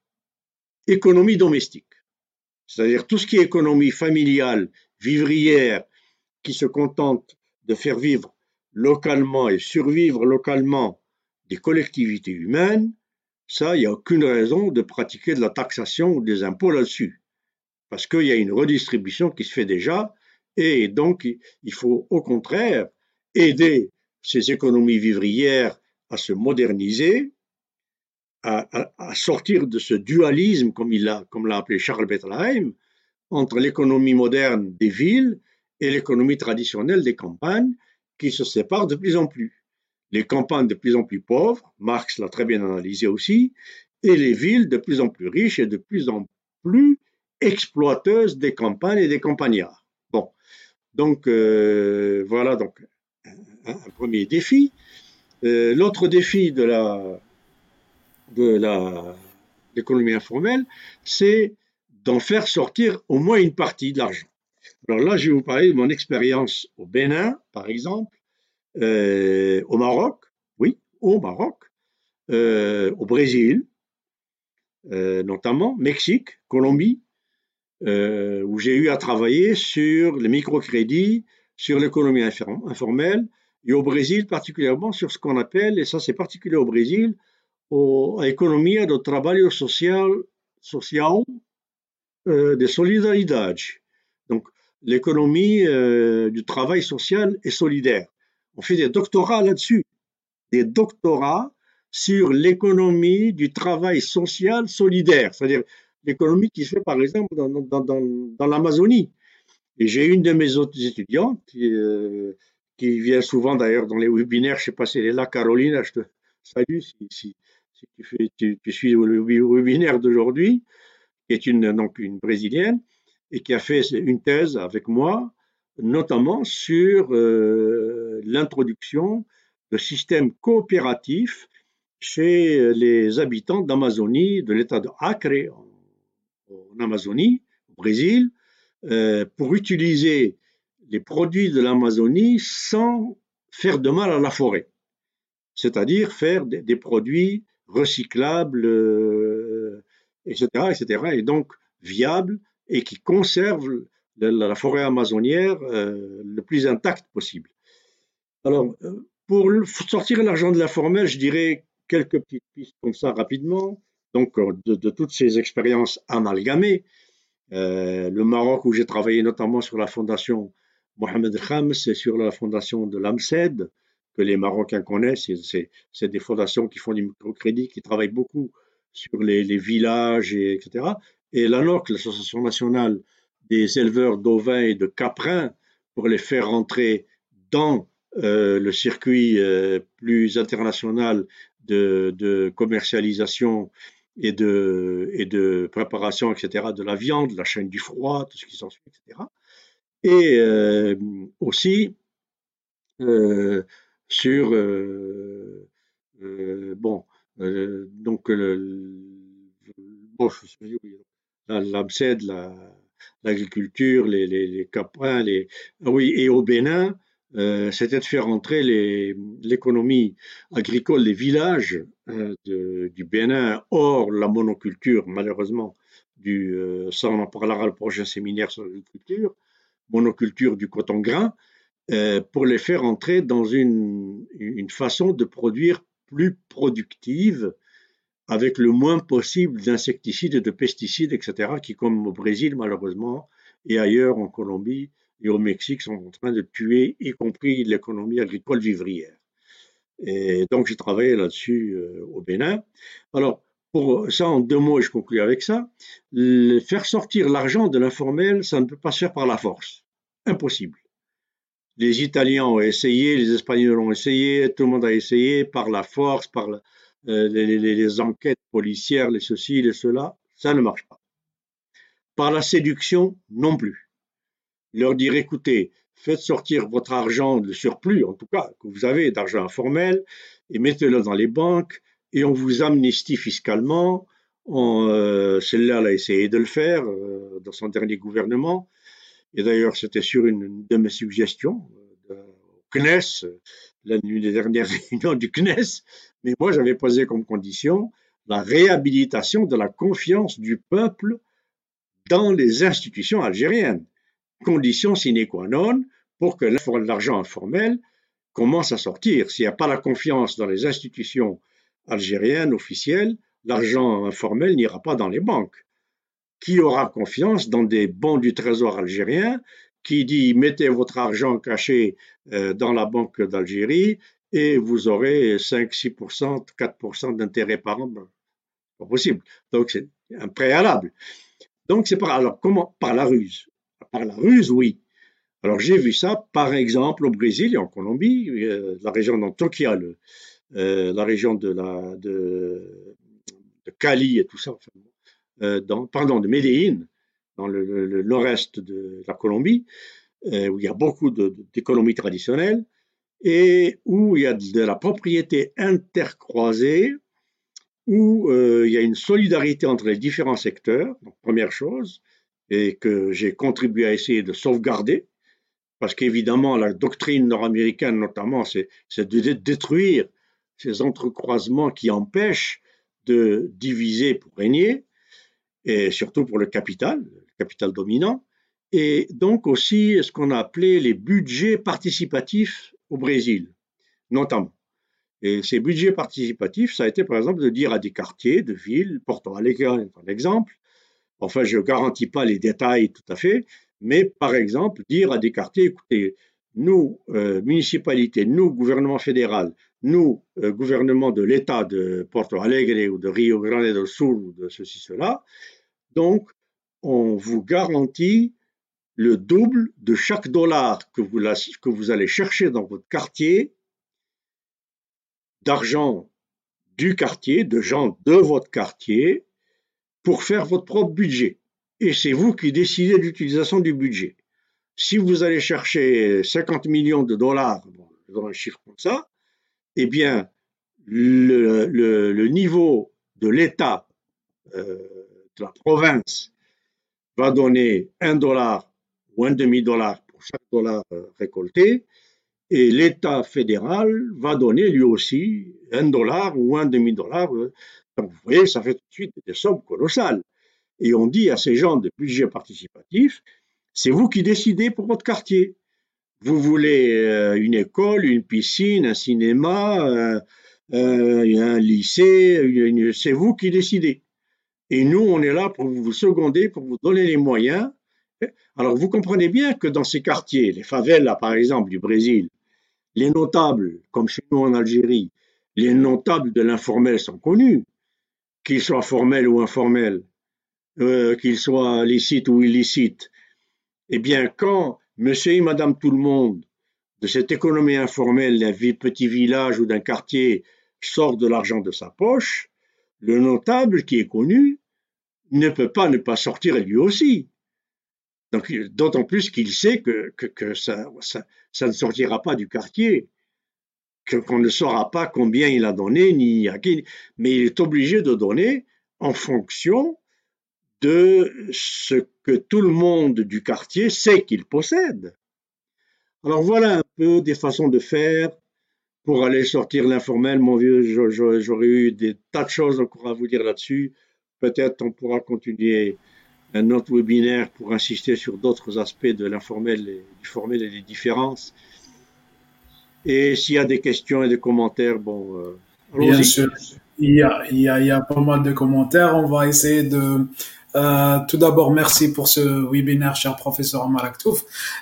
économie domestique. C'est-à-dire tout ce qui est économie familiale, vivrière, qui se contente de faire vivre localement et survivre localement des collectivités humaines, ça, il n'y a aucune raison de pratiquer de la taxation ou des impôts là-dessus. parce qu'il y a une redistribution qui se fait déjà, et donc il faut au contraire aider ces économies vivrières à se moderniser, à, sortir de ce dualisme, comme l'a comme appelé Charles Bettelheim, entre l'économie moderne des villes et l'économie traditionnelle des campagnes, qui se séparent de plus en plus. Les campagnes de plus en plus pauvres, Marx l'a très bien analysé aussi, et les villes de plus en plus riches et de plus en plus exploiteuses des campagnes et des campagnards. Bon, donc euh, voilà donc un, premier défi. Euh, l'autre défi de l'économie informelle, c'est d'en faire sortir au moins une partie de l'argent. Alors là, je vais vous parler de mon expérience au Bénin, par exemple, euh, au Maroc, oui, au Maroc, euh, au Brésil, notamment, Mexique, Colombie, où j'ai eu à travailler sur les microcrédits, sur l'économie informelle, et au Brésil particulièrement sur ce qu'on appelle, et ça c'est particulier au Brésil, l'économie de travail social, social de solidarité. Donc, l'économie euh, du travail social et solidaire. On fait des doctorats là-dessus, des doctorats sur l'économie du travail social solidaire, c'est-à-dire l'économie qui se fait par exemple dans l'Amazonie. Et j'ai une de mes autres étudiantes qui, euh, qui vient souvent d'ailleurs dans les webinaires, je ne sais pas si elle est là, Caroline, je te salue si, tu, fais, tu, tu, suis le webinaire d'aujourd'hui, qui est une, donc une brésilienne et qui a fait une thèse avec moi, notamment sur euh, l'introduction de systèmes coopératifs chez les habitants d'Amazonie, de l'État de Acre en, Amazonie, au Brésil, euh, pour utiliser les produits de l'Amazonie sans faire de mal à la forêt, c'est-à-dire faire des, produits recyclables, etc., euh, etc., et donc viables et qui conserve la, forêt amazonière euh, le plus intacte possible. Alors, euh, pour sortir l'argent de la formelle, je dirais quelques petites pistes comme ça rapidement. Donc, euh, de, toutes ces expériences amalgamées, le Maroc où j'ai travaillé notamment sur la fondation Mohamed Khams et sur la fondation de l'AMSED, que les Marocains connaissent, c'est des fondations qui font du microcrédit, qui travaillent beaucoup sur les, villages, et, etc et l'ANOC, l'Association nationale des éleveurs d'ovins et de caprins, pour les faire rentrer dans euh, le circuit euh, plus international de, commercialisation et de, et de, préparation, etc., de la viande, la chaîne du froid, tout ce qui s'ensuit, etc. Et euh, aussi sur, bon, donc, le, bon, l'agriculture, les, les, caprins, les... Ah oui, et au Bénin, euh, c'était de faire entrer l'économie agricole des villages euh, du Bénin hors la monoculture, malheureusement, euh, ça on en parlera le prochain séminaire sur l'agriculture, monoculture du coton grain, pour les faire entrer dans une, façon de produire plus productive avec le moins possible d'insecticides de pesticides, etc., qui, comme au Brésil, malheureusement, et ailleurs en Colombie et au Mexique, sont en train de tuer, y compris l'économie agricole vivrière. Et donc, j'ai travaillé là-dessus euh, au Bénin. Alors, pour ça, en deux mots, je conclue avec ça. faire sortir l'argent de l'informel, ça ne peut pas se faire par la force. Impossible. Les Italiens ont essayé, les Espagnols ont essayé, tout le monde a essayé par la force, par la, euh, les, enquêtes policières, les ceci, les cela, ça ne marche pas. Par la séduction, non plus. Leur dire, écoutez, faites sortir votre argent, le surplus en tout cas, que vous avez d'argent informel, et mettez-le dans les banques, et on vous amnistie fiscalement. Euh, celle-là, elle a essayé de le faire euh, dans son dernier gouvernement. Et d'ailleurs, c'était sur une, de mes suggestions, au CNES, l'une des dernières réunions du CNES, mais moi j'avais posé comme condition la réhabilitation de la confiance du peuple dans les institutions algériennes, condition sine qua non pour que l'argent informel commence à sortir. S'il n'y a pas la confiance dans les institutions algériennes officielles, l'argent informel n'ira pas dans les banques. Qui aura confiance dans des bons du Trésor algérien qui dit mettez votre argent caché euh, dans la banque d'Algérie et vous aurez 5, 6%, 4% d'intérêt par an. Pas possible. Donc c'est un préalable. Donc c'est par alors comment par la ruse? Par la ruse, oui. Alors j'ai vu ça par exemple au Brésil et en Colombie, euh, la région d'Antioquia, euh, la région de Cali et tout ça, dans, pardon, de Medellín, dans le, nord-est de la Colombie, euh, où il y a beaucoup d'économies traditionnelles et où il y a de la propriété intercroisée, où euh, il y a une solidarité entre les différents secteurs, première chose, et que j'ai contribué à essayer de sauvegarder, parce qu'évidemment, la doctrine nord-américaine, notamment, c'est de détruire ces entrecroisements qui empêchent de diviser pour régner, et surtout pour le capital, le capital dominant, et donc aussi ce qu'on a appelé les budgets participatifs au Brésil, notamment. Et ces budgets participatifs, ça a été par exemple de dire à des quartiers de villes, Porto Alegre par exemple, enfin je ne garantis pas les détails tout à fait, mais par exemple dire à des quartiers, écoutez, nous, euh, municipalités, nous, gouvernement fédéral, nous, euh, gouvernement de l'État de Porto Alegre ou de Rio Grande do Sul ou de ceci, cela, donc on vous garantit le double de chaque dollar que vous, allez chercher dans votre quartier d'argent du quartier, de gens de votre quartier, pour faire votre propre budget. Et c'est vous qui décidez de l'utilisation du budget. Si vous allez chercher 50 millions de dollars, dans un chiffre comme ça, eh bien, le, niveau de l'État euh, de la province va donner un dollar ou un demi-dollar pour chaque dollar euh, récolté, et l'État fédéral va donner lui aussi un dollar ou un demi-dollar. Euh. Donc vous voyez, ça fait tout de suite des sommes colossales. Et on dit à ces gens de budget participatif, c'est vous qui décidez pour votre quartier. Vous voulez euh, une école, une piscine, un cinéma, un lycée, c'est vous qui décidez. Et nous, on est là pour vous seconder, pour vous donner les moyens. Alors, vous comprenez bien que dans ces quartiers, les favelas, par exemple, du Brésil, les notables, comme chez nous en Algérie, les notables de l'informel sont connus, qu'ils soient formels ou informels, euh, qu'ils soient licites ou illicites. Eh bien, quand monsieur et madame tout le monde de cette économie informelle d'un petit village ou d'un quartier sort de l'argent de sa poche, le notable qui est connu ne peut pas ne pas sortir lui aussi. D'autant plus qu'il sait que, que, ça, ça, ne sortira pas du quartier, qu'on ne saura pas combien il a donné, ni à qui, mais il est obligé de donner en fonction de ce que tout le monde du quartier sait qu'il possède. Alors voilà un peu des façons de faire pour aller sortir l'informel, mon vieux, j'aurais eu des tas de choses encore à vous dire là-dessus. Peut-être on pourra continuer un autre webinaire pour insister sur d'autres aspects de l'informel et du formel et des différences. Et s'il y a des questions et des commentaires, bon. Euh, Bien sûr, il y, a, il, y a, il y a pas mal de commentaires. On va essayer de euh, tout d'abord, merci pour ce webinaire, cher professeur Omar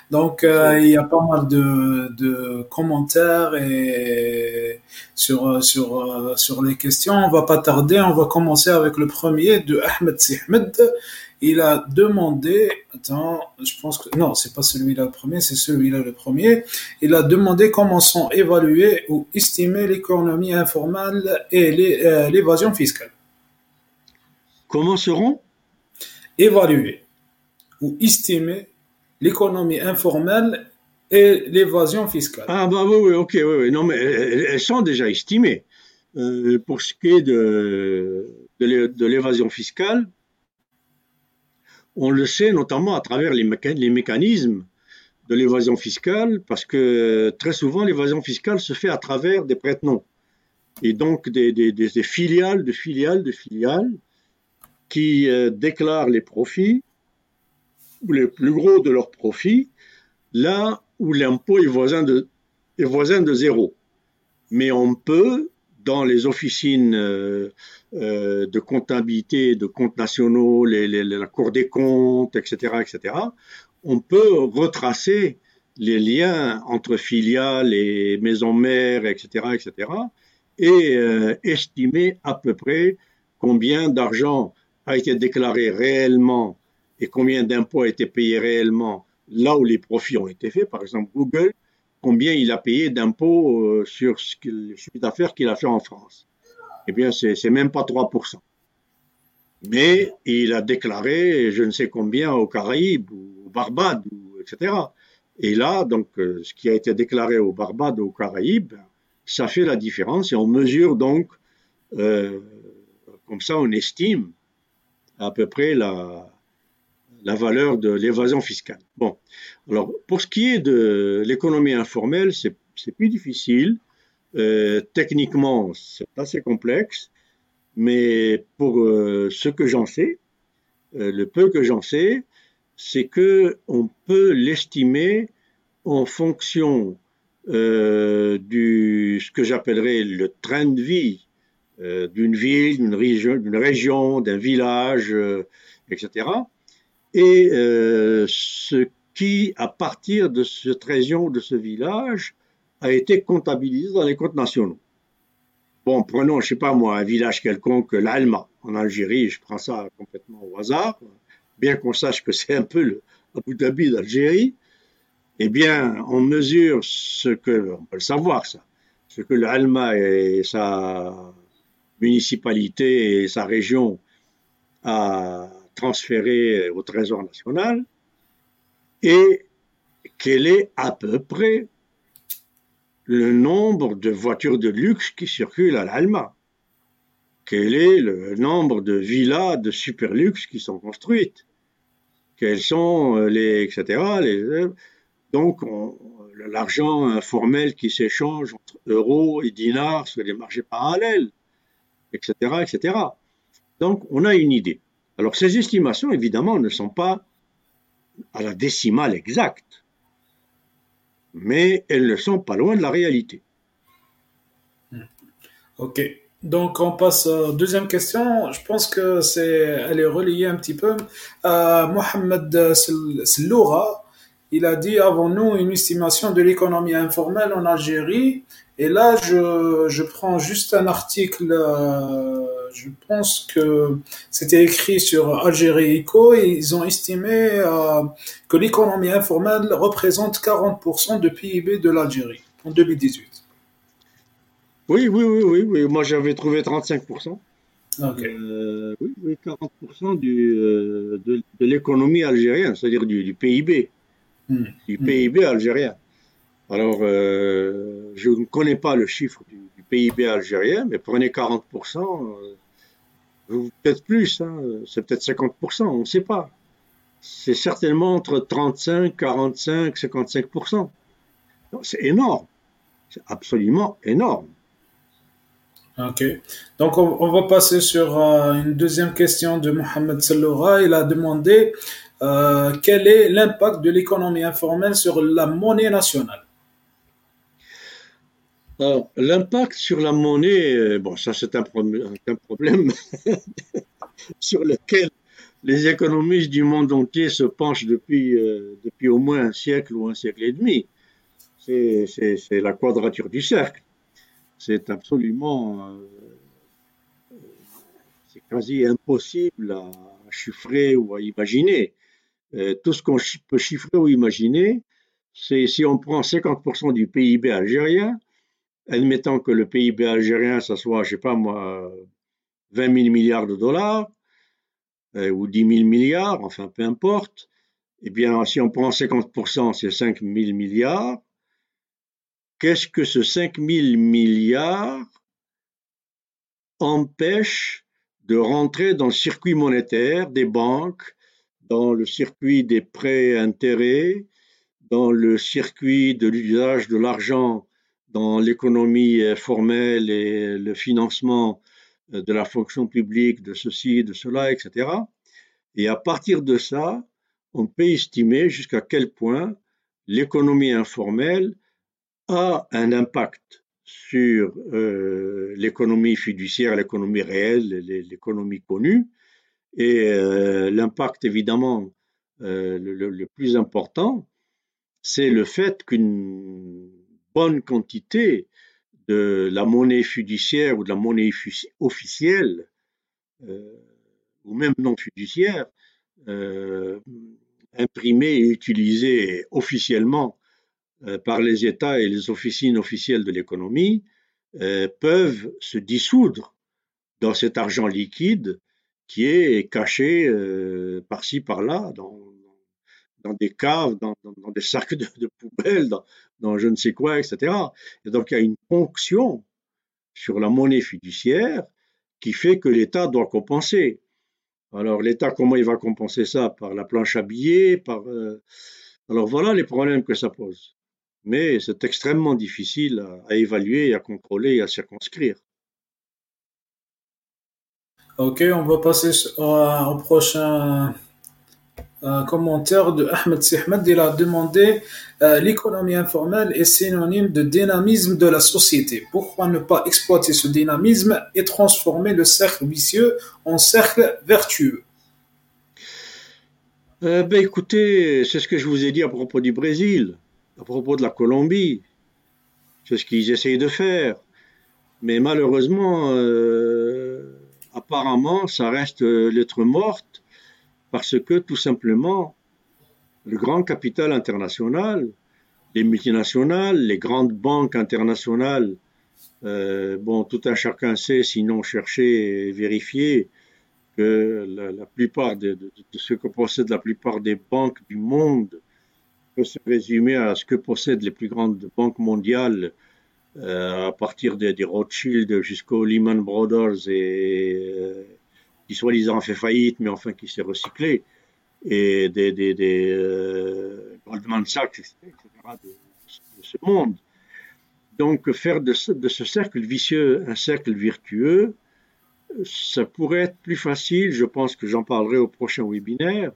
Donc, euh, il y a pas mal de, de commentaires et sur sur sur les questions. On va pas tarder. On va commencer avec le premier de Ahmed Sihmed. Il a demandé, attends, je pense que non, c'est pas celui-là le premier, c'est celui-là le premier. Il a demandé comment sont évaluées ou estimées l'économie informelle et euh, l'évasion fiscale. Comment seront? Évaluer ou estimer l'économie informelle et l'évasion fiscale. Ah bah oui, oui, ok, oui, oui. non mais elles, sont déjà estimées. Euh, pour ce qui est de, de l'évasion fiscale, on le sait notamment à travers les, les mécanismes de l'évasion fiscale, parce que très souvent l'évasion fiscale se fait à travers des prête-noms et donc des, des, filiales, de filiales, de filiales, qui euh, déclarent les profits, ou les plus gros de leurs profits, là où l'impôt est voisin de, est voisin de zéro. Mais on peut dans les officines euh, euh, de comptabilité, de comptes nationaux, la Cour des comptes, etc., etc., on peut retracer les liens entre filiales et maisons mères, etc., etc., et estimer à peu près combien d'argent a été déclaré réellement et combien d'impôts a été payé réellement là où les profits ont été faits. Par exemple, Google, combien il a payé d'impôts euh, sur ce le chiffre d'affaires qu'il a fait en France. Eh bien, c'est même pas 3%. Mais il a déclaré je ne sais combien aux Caraïbes ou aux Barbades, etc. Et là, donc, euh, ce qui a été déclaré aux Barbades ou aux Caraïbes, ça fait la différence et on mesure donc, euh, comme ça, on estime à peu près la, valeur de l'évasion fiscale. Bon, alors pour ce qui est de l'économie informelle, c'est plus difficile. Euh, techniquement, c'est assez complexe, mais pour euh, ce que j'en sais, euh, le peu que j'en sais, c'est que on peut l'estimer en fonction du ce que j'appellerais le train de vie d'une ville, d'une région, d'une région, d'un village, etc et euh, ce qui, à partir de cette région, de ce village, a été comptabilisé dans les comptes nationaux. Bon, prenons, je sais pas moi, un village quelconque, l'Alma, en Algérie, je prends ça complètement au hasard, bien qu'on sache que c'est un peu le Abu Dhabi d'Algérie, eh bien, on mesure ce que, on peut le savoir ça, ce que l'Alma et sa municipalité et sa région a transféré au Trésor national et quel est à peu près le nombre de voitures de luxe qui circulent à l'Alma? Quel est le nombre de villas de super luxe qui sont construites? Quels sont les etc. Donc l'argent informel qui s'échange entre euros et dinars sur les marchés parallèles, etc.. Donc on a une idée. Alors ces estimations, évidemment, ne sont pas à la décimale exacte, mais elles ne sont pas loin de la réalité. Ok. Donc on passe à la deuxième question. Je pense que c'est, elle est reliée un petit peu. Euh, Mohamed Selloura, il a dit avons-nous une estimation de l'économie informelle en Algérie? Et là, je, je prends juste un article. Euh, je pense que c'était écrit sur Algérie Eco et ils ont estimé euh, que l'économie informelle représente 40% de PIB de l'Algérie en 2018. Oui, oui, oui, oui, Moi, j'avais trouvé 35%. Euh, oui, oui, 40% du, euh, de, l'économie algérienne, c'est-à-dire du, PIB. Hmm. Du PIB algérien. Alors, je ne connais pas le chiffre du, PIB algérien, mais prenez 40%, peut-être plus, hein, c'est peut-être 50%, on ne sait pas. C'est certainement entre 35%, 45%, 55%. C'est énorme. C'est absolument énorme. Ok. Donc, on, va passer sur euh, une deuxième question de Mohamed Salloura. Il a demandé euh, quel est l'impact de l'économie informelle sur la monnaie nationale? L'impact sur la monnaie, euh, bon, ça c'est un, problème sur lequel les économistes du monde entier se penchent depuis, euh, depuis au moins un siècle ou un siècle et demi. C'est la quadrature du cercle. C'est absolument, euh, c'est quasi impossible à chiffrer ou à imaginer. tout ce qu'on peut chiffrer ou imaginer, c'est si on prend 50% du PIB algérien, admettant que le PIB algérien, ça soit, je sais pas moi, 20 000 milliards de dollars, euh, ou 10 000 milliards, enfin peu importe, eh bien, si on prend 50%, c'est 5 000 milliards. Qu'est-ce que ce 5 000 milliards empêche de rentrer dans le circuit monétaire des banques, dans le circuit des prêts intérêts, dans le circuit de l'usage de l'argent dans l'économie euh, formelle et le financement euh, de la fonction publique, de ceci, de cela, etc. Et à partir de ça, on peut estimer jusqu'à quel point l'économie informelle a un impact sur euh, l'économie fiduciaire, l'économie réelle, l'économie connue, et l'impact évidemment le, plus important, c'est le fait qu'une bonne quantité de la monnaie fiduciaire ou de la monnaie officielle, ou même non fiduciaire, imprimée et utilisée officiellement euh, par les États et les officines officielles de l'économie euh, peuvent se dissoudre dans cet argent liquide qui est caché euh, par-ci par-là dans, dans, des caves, dans, des sacs de, de poubelles, dans, je ne sais quoi, etc. Et donc il y a une ponction sur la monnaie fiduciaire qui fait que l'État doit compenser. Alors l'État, comment il va compenser ça? Par la planche à billets par, Alors voilà les problèmes que ça pose mais c'est extrêmement difficile à, évaluer, à contrôler et à circonscrire. Ok, on va passer au prochain euh, commentaire de Ahmed Sihmed. Il a demandé euh, l'économie informelle est synonyme de dynamisme de la société. Pourquoi ne pas exploiter ce dynamisme et transformer le cercle vicieux en cercle vertueux? Euh, ben, Écoutez, c'est ce que je vous ai dit à propos du Brésil à propos de la Colombie. C'est ce qu'ils essayent de faire. Mais malheureusement, euh, apparemment, ça reste lettre morte parce que tout simplement, le grand capital international, les multinationales, les grandes banques internationales, euh, bon, tout un chacun sait, sinon chercher et vérifier, que la, plupart de, ce que possèdent la plupart des banques du monde peut se résumer à ce que possèdent les plus grandes banques mondiales, euh, à partir des, Rothschild jusqu'aux Lehman Brothers, et, euh, qui soi-disant a fait faillite, mais enfin qui s'est recyclé, et des, euh, Goldman Sachs, etc., de, ce monde. Donc faire de ce, cercle vicieux un cercle vertueux, ça pourrait être plus facile, je pense que j'en parlerai au prochain webinaire,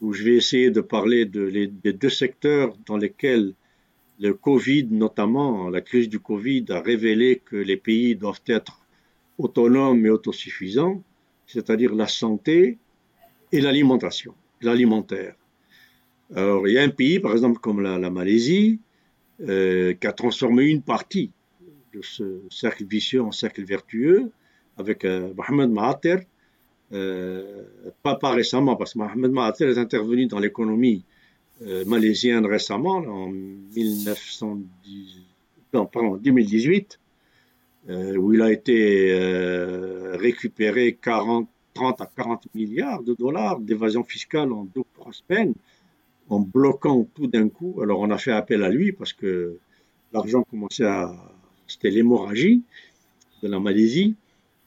où je vais essayer de parler de des deux secteurs dans lesquels le Covid, notamment la crise du Covid, a révélé que les pays doivent être autonomes et autosuffisants, c'est-à-dire la santé et l'alimentation, l'alimentaire. Alors, il y a un pays, par exemple, comme la, Malaisie, euh, qui a transformé une partie de ce cercle vicieux en cercle vertueux avec euh, Mohamed Mahathir, euh, pas, pas récemment, parce que Mohamed Mahathir est intervenu dans l'économie malaisienne récemment, en 1910, non, pardon, 2018, euh, où il a été récupéré 40, 30 à 40 milliards de dollars d'évasion fiscale en deux trois semaines, en bloquant tout d'un coup. Alors on a fait appel à lui parce que l'argent commençait à... C'était l'hémorragie de la Malaisie.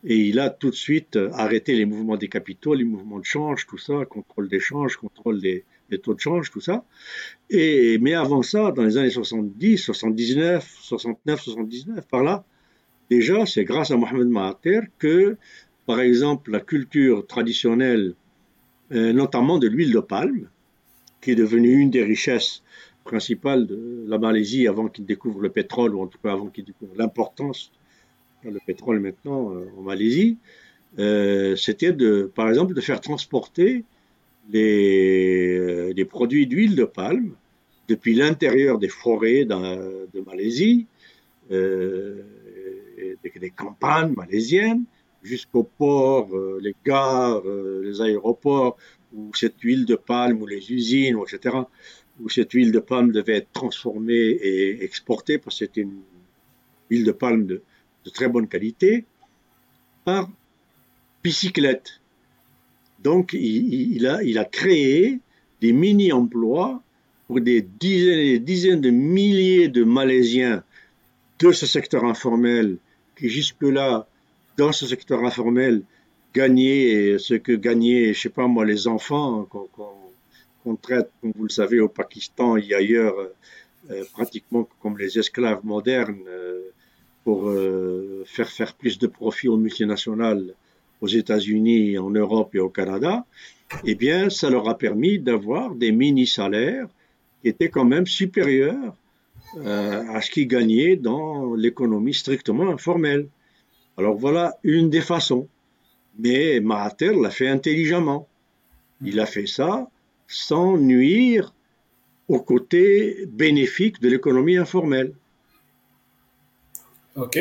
Et il a tout de suite arrêté les mouvements des capitaux, les mouvements de change, tout ça, contrôle des changes, contrôle des, taux de change, tout ça. Et, mais avant ça, dans les années 70, 79, 69, 79, par là, déjà, c'est grâce à Mohamed Mahathir que, par exemple, la culture traditionnelle, euh, notamment de l'huile de palme, qui est devenue une des richesses principales de la Malaisie avant qu'il découvre le pétrole, ou en tout cas avant qu'il découvre l'importance le pétrole maintenant euh, en Malaisie, euh, c'était de, par exemple, de faire transporter les, produits d'huile de palme depuis l'intérieur des forêts de Malaisie, des, campagnes malaisiennes, jusqu'aux ports, euh, les gares, les aéroports, où cette huile de palme, ou les usines, etc., où cette huile de palme devait être transformée et exportée, parce que c'était une huile de palme de, très bonne qualité par bicyclette. Donc il, a, il a créé des mini-emplois pour des dizaines et des dizaines de milliers de Malaisiens de ce secteur informel qui jusque-là, dans ce secteur informel, gagnaient ce que gagnaient, je sais pas moi, les enfants qu'on traite, comme vous le savez, au Pakistan et ailleurs, euh, pratiquement comme les esclaves modernes. Euh, pour euh, faire faire plus de profit aux multinationales aux États-Unis, en Europe et au Canada, eh bien, ça leur a permis d'avoir des mini-salaires qui étaient quand même supérieurs euh, à ce qu'ils gagnaient dans l'économie strictement informelle. Alors voilà une des façons. Mais Mahathir l'a fait intelligemment. Il a fait ça sans nuire au côté bénéfique de l'économie informelle. Ok.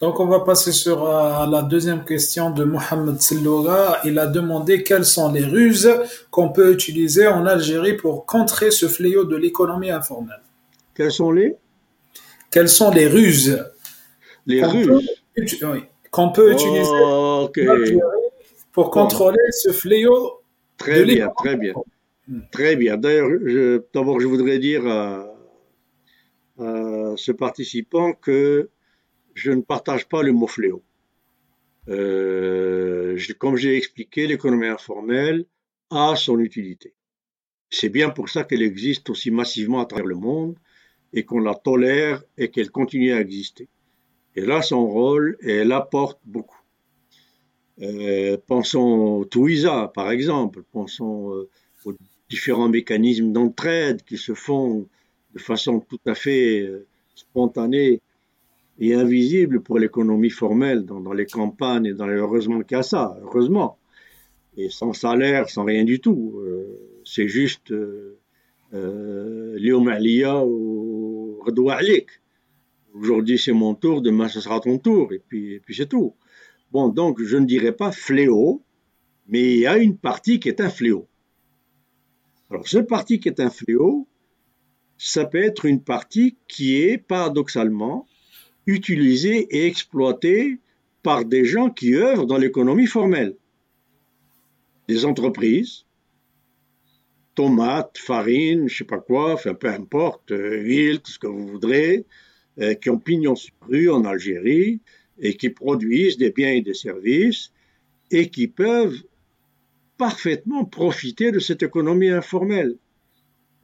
Donc, on va passer sur euh, la deuxième question de Mohamed Silloura. Il a demandé quelles sont les ruses qu'on peut utiliser en Algérie pour contrer ce fléau de l'économie informelle. Quelles sont les? Quelles sont les ruses? Les ruses Qu'on peut, utiliser pour contrôler ce fléau Très bien, très bien. Hmm. Très bien. D'ailleurs, d'abord, je voudrais dire à ce participant que je ne partage pas le mot fléau. Euh, comme j'ai expliqué, l'économie informelle a son utilité. C'est bien pour ça qu'elle existe aussi massivement à travers le monde et qu'on la tolère et qu'elle continue à exister. Elle a son rôle elle apporte beaucoup. Euh, pensons au TUISA, par exemple, pensons euh, aux différents mécanismes d'entraide qui se font de façon tout à fait spontanée et invisible pour l'économie formelle dans, les campagnes et dans les, heureusement qu'il y a ça, heureusement. Et sans salaire, sans rien du tout. Euh, c'est juste euh, euh, ou Redoualik. Aujourd'hui c'est mon tour, demain ce sera ton tour, et puis, c'est tout. Bon, donc je ne dirais pas fléau, mais il y a une partie qui est un fléau. Alors, cette partie qui est un fléau, ça peut être une partie qui est paradoxalement utilisé et exploité par des gens qui œuvrent dans l'économie formelle. Des entreprises, tomates, farine, je sais pas quoi, enfin peu importe, euh, huile, ce que vous voudrez, euh, qui ont pignon sur rue en Algérie et qui produisent des biens et des services et qui peuvent parfaitement profiter de cette économie informelle.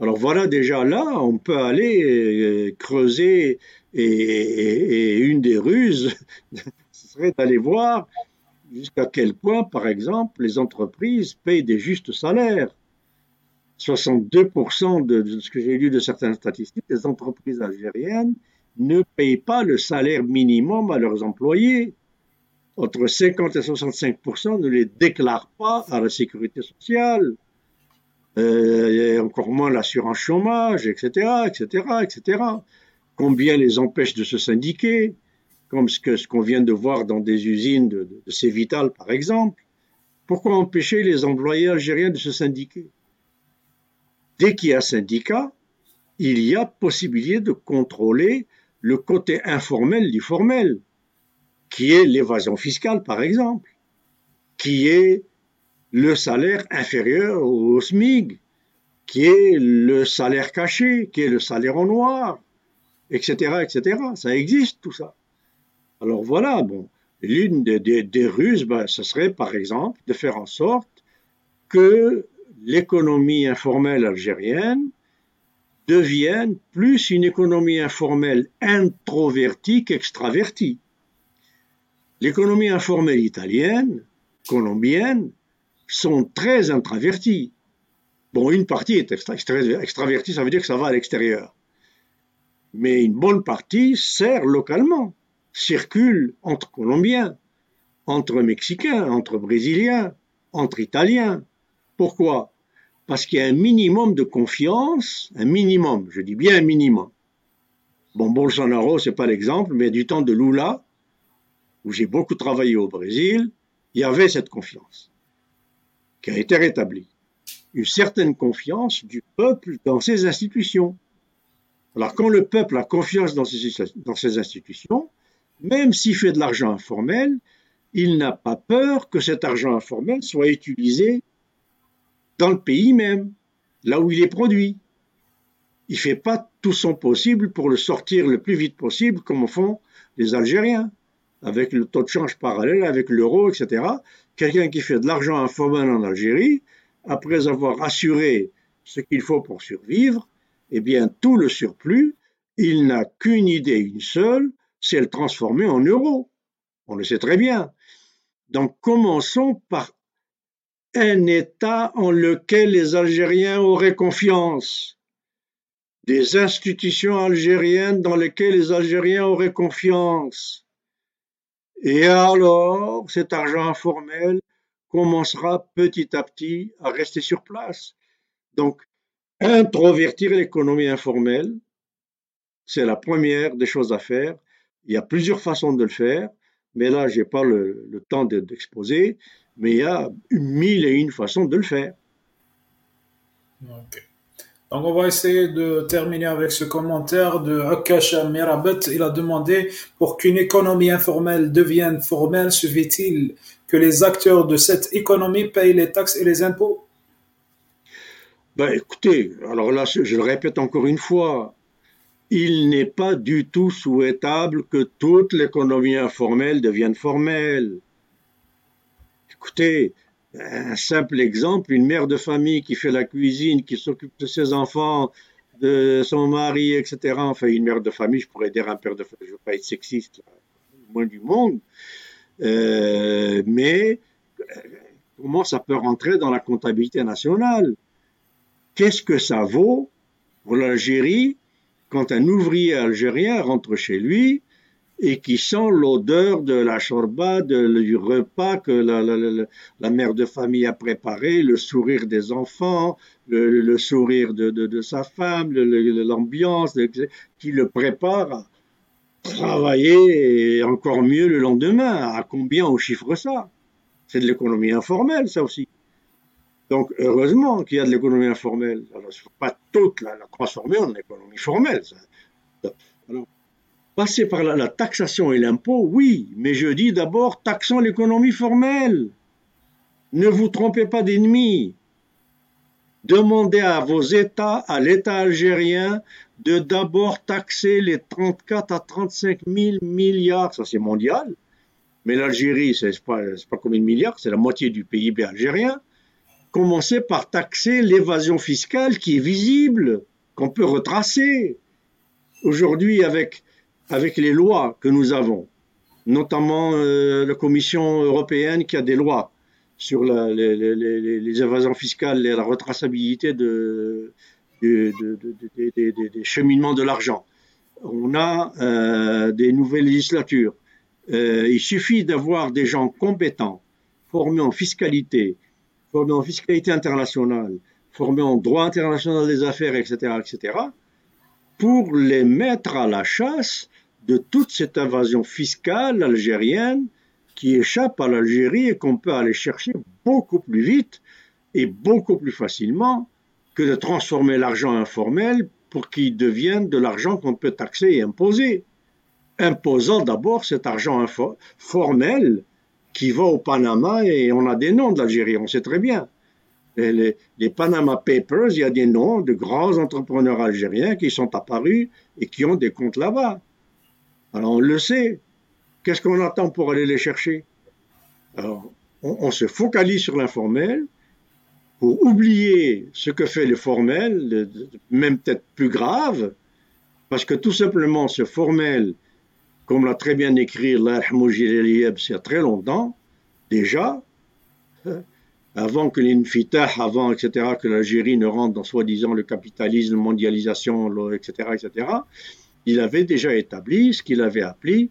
Alors voilà déjà là, on peut aller euh, creuser et, une des ruses, ce serait d'aller voir jusqu'à quel point, par exemple, les entreprises payent des justes salaires. 62% de, ce que j'ai lu de certaines statistiques, les entreprises algériennes ne payent pas le salaire minimum à leurs employés. Entre 50 et 65% ne les déclarent pas à la sécurité sociale. Euh, encore moins l'assurance chômage, etc., etc., etc combien les empêche de se syndiquer, comme ce qu'on vient de voir dans des usines de, de, Cévital, par exemple. Pourquoi empêcher les employés algériens de se syndiquer? Dès qu'il y a syndicat, il y a possibilité de contrôler le côté informel du formel, qui est l'évasion fiscale, par exemple, qui est le salaire inférieur au SMIG, qui est le salaire caché, qui est le salaire en noir, etc., etc. Ça existe tout ça. Alors voilà, bon, l'une des, ruses, ben, ce serait par exemple de faire en sorte que l'économie informelle algérienne devienne plus une économie informelle introvertie qu'extravertie. L'économie informelle italienne, colombienne, sont très introverties. Bon, une partie est extravertie, ça veut dire que ça va à l'extérieur mais une bonne partie sert localement, circule entre Colombiens, entre Mexicains, entre Brésiliens, entre Italiens. Pourquoi? Parce qu'il y a un minimum de confiance, un minimum, je dis bien un minimum. Bon, Bolsonaro, c'est pas l'exemple, mais du temps de Lula, où j'ai beaucoup travaillé au Brésil, il y avait cette confiance qui a été rétablie. Une certaine confiance du peuple dans ses institutions. Alors quand le peuple a confiance dans ces, institutions, même s'il fait de l'argent informel, il n'a pas peur que cet argent informel soit utilisé dans le pays même, là où il est produit. Il ne fait pas tout son possible pour le sortir le plus vite possible, comme font les Algériens, avec le taux de change parallèle, avec l'euro, etc. Quelqu'un qui fait de l'argent informel en Algérie, après avoir assuré ce qu'il faut pour survivre, eh bien tout le surplus, il n'a qu'une idée, une seule, c'est le transformer en euros. On le sait très bien. Donc commençons par un État en lequel les Algériens auraient confiance. des institutions algériennes dans lesquelles les Algériens auraient confiance. Et alors, cet argent informel commencera petit à petit à rester sur place. Donc, introvertir l'économie informelle, c'est la première des choses à faire. Il y a plusieurs façons de le faire, mais là, je n'ai pas le, temps d'exposer, mais il y a mille et une façons de le faire. Donc on va essayer de terminer avec ce commentaire de Akasha Mirabet. Il a demandé pour qu'une économie informelle devienne formelle, suffit-il que les acteurs de cette économie payent les taxes et les impôts? Ben, Écoutez, alors là, je le répète encore une fois, il n'est pas du tout souhaitable que toute l'économie informelle devienne formelle. Écoutez, un simple exemple, une mère de famille qui fait la cuisine, qui s'occupe de ses enfants, de son mari, etc. Enfin, une mère de famille, je pourrais dire un père de famille, je ne veux pas être sexiste, le moins du monde. Euh, mais euh, comment ça peut rentrer dans la comptabilité nationale? Qu'est-ce que ça vaut pour l'Algérie quand un ouvrier algérien rentre chez lui et qui sent l'odeur de la chorba, du repas que la, mère de famille a préparé, le sourire des enfants, le, sourire de, sa femme, l'ambiance qui le prépare à travailler encore mieux le lendemain. À combien on chiffre ça? C'est de l'économie informelle, ça aussi. Donc, heureusement qu'il y a de l'économie informelle. Alors, il pas toute la, transformer en économie formelle. Alors, Passer par la, taxation et l'impôt, oui, mais je dis d'abord taxons l'économie formelle. Ne vous trompez pas d'ennemis. Demandez à vos États, à l'État algérien, de d'abord taxer les 34 à 35 000 milliards, ça c'est mondial, mais l'Algérie, c'est pas, pas combien de milliards, c'est la moitié du PIB algérien. Commencez par taxer l'évasion fiscale qui est visible, qu'on peut retracer. Aujourd'hui, avec avec les lois que nous avons, notamment euh, la Commission européenne qui a des lois sur les, évasions fiscales et la retraçabilité de, des cheminements de l'argent. On a euh, des nouvelles législatures. Euh, il suffit d'avoir des gens compétents, formés en fiscalité, formés en fiscalité internationale, formés en droit international des affaires, etc., etc., pour les mettre à la chasse de toute cette invasion fiscale algérienne qui échappe à l'Algérie et qu'on peut aller chercher beaucoup plus vite et beaucoup plus facilement que de transformer l'argent informel pour qu'il devienne de l'argent qu'on peut taxer et imposer. Imposant d'abord cet argent formel qui va au Panama et on a des noms de l'Algérie, on sait très bien. Les, les, Panama Papers, il y a des noms de grands entrepreneurs algériens qui sont apparus et qui ont des comptes là-bas. Alors on le sait. Qu'est-ce qu'on attend pour aller les chercher? Alors on, se focalise sur l'informel pour oublier ce que fait le formel, même peut-être plus grave, parce que tout simplement ce formel, comme l'a très bien écrit l'Arhamouj c'est très longtemps, déjà, hein, avant que l'Infitah, avant, etc., que l'Algérie ne rentre dans soi-disant le capitalisme, la mondialisation, etc., etc., il avait déjà établi ce qu'il avait appelé,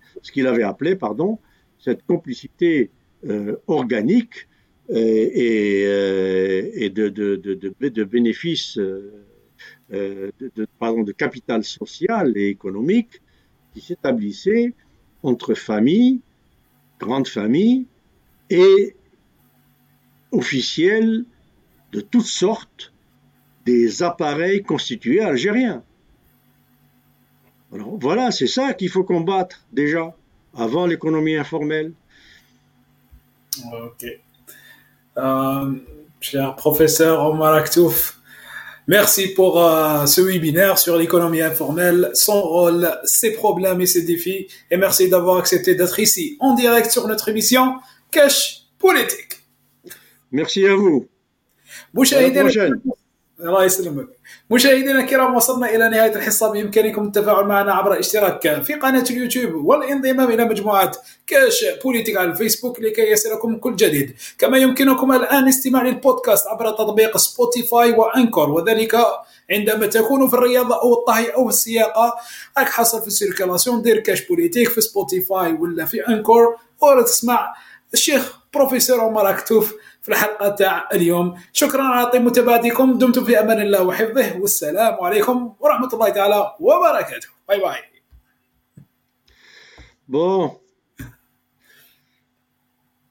cette complicité euh, organique euh, et, euh, et de, bénéfices, de capital social et économique qui s'établissait entre familles, grandes familles et officiels de toutes sortes des appareils constitués algériens voilà, c'est ça qu'il faut combattre déjà, avant l'économie informelle. Ok. Euh, cher professeur Omar Aktouf, merci pour euh, ce webinaire sur l'économie informelle, son rôle, ses problèmes et ses défis. Et merci d'avoir accepté d'être ici en direct sur notre émission Cash Politique. Merci à vous. الله يسلمك مشاهدينا الكرام وصلنا إلى نهاية الحصة. بإمكانكم التفاعل معنا عبر الاشتراك في قناة اليوتيوب والانضمام إلى مجموعة كاش بوليتيك على الفيسبوك لكي يصلكم كل جديد. كما يمكنكم الآن استماع للبودكاست عبر تطبيق سبوتيفاي وأنكور. وذلك عندما تكون في الرياضه أو الطهي أو السياقة راك حاصل في السيركلاسيون دير كاش بوليتيك في سبوتيفاي ولا في أنكور. ولا تسمع الشيخ بروفيسور عمر أكتوف في الحلقة تاع اليوم. شكرا على طيب متابعتكم. دمتم في أمان الله وحفظه. والسلام عليكم ورحمة الله تعالى وبركاته. باي باي. Bon,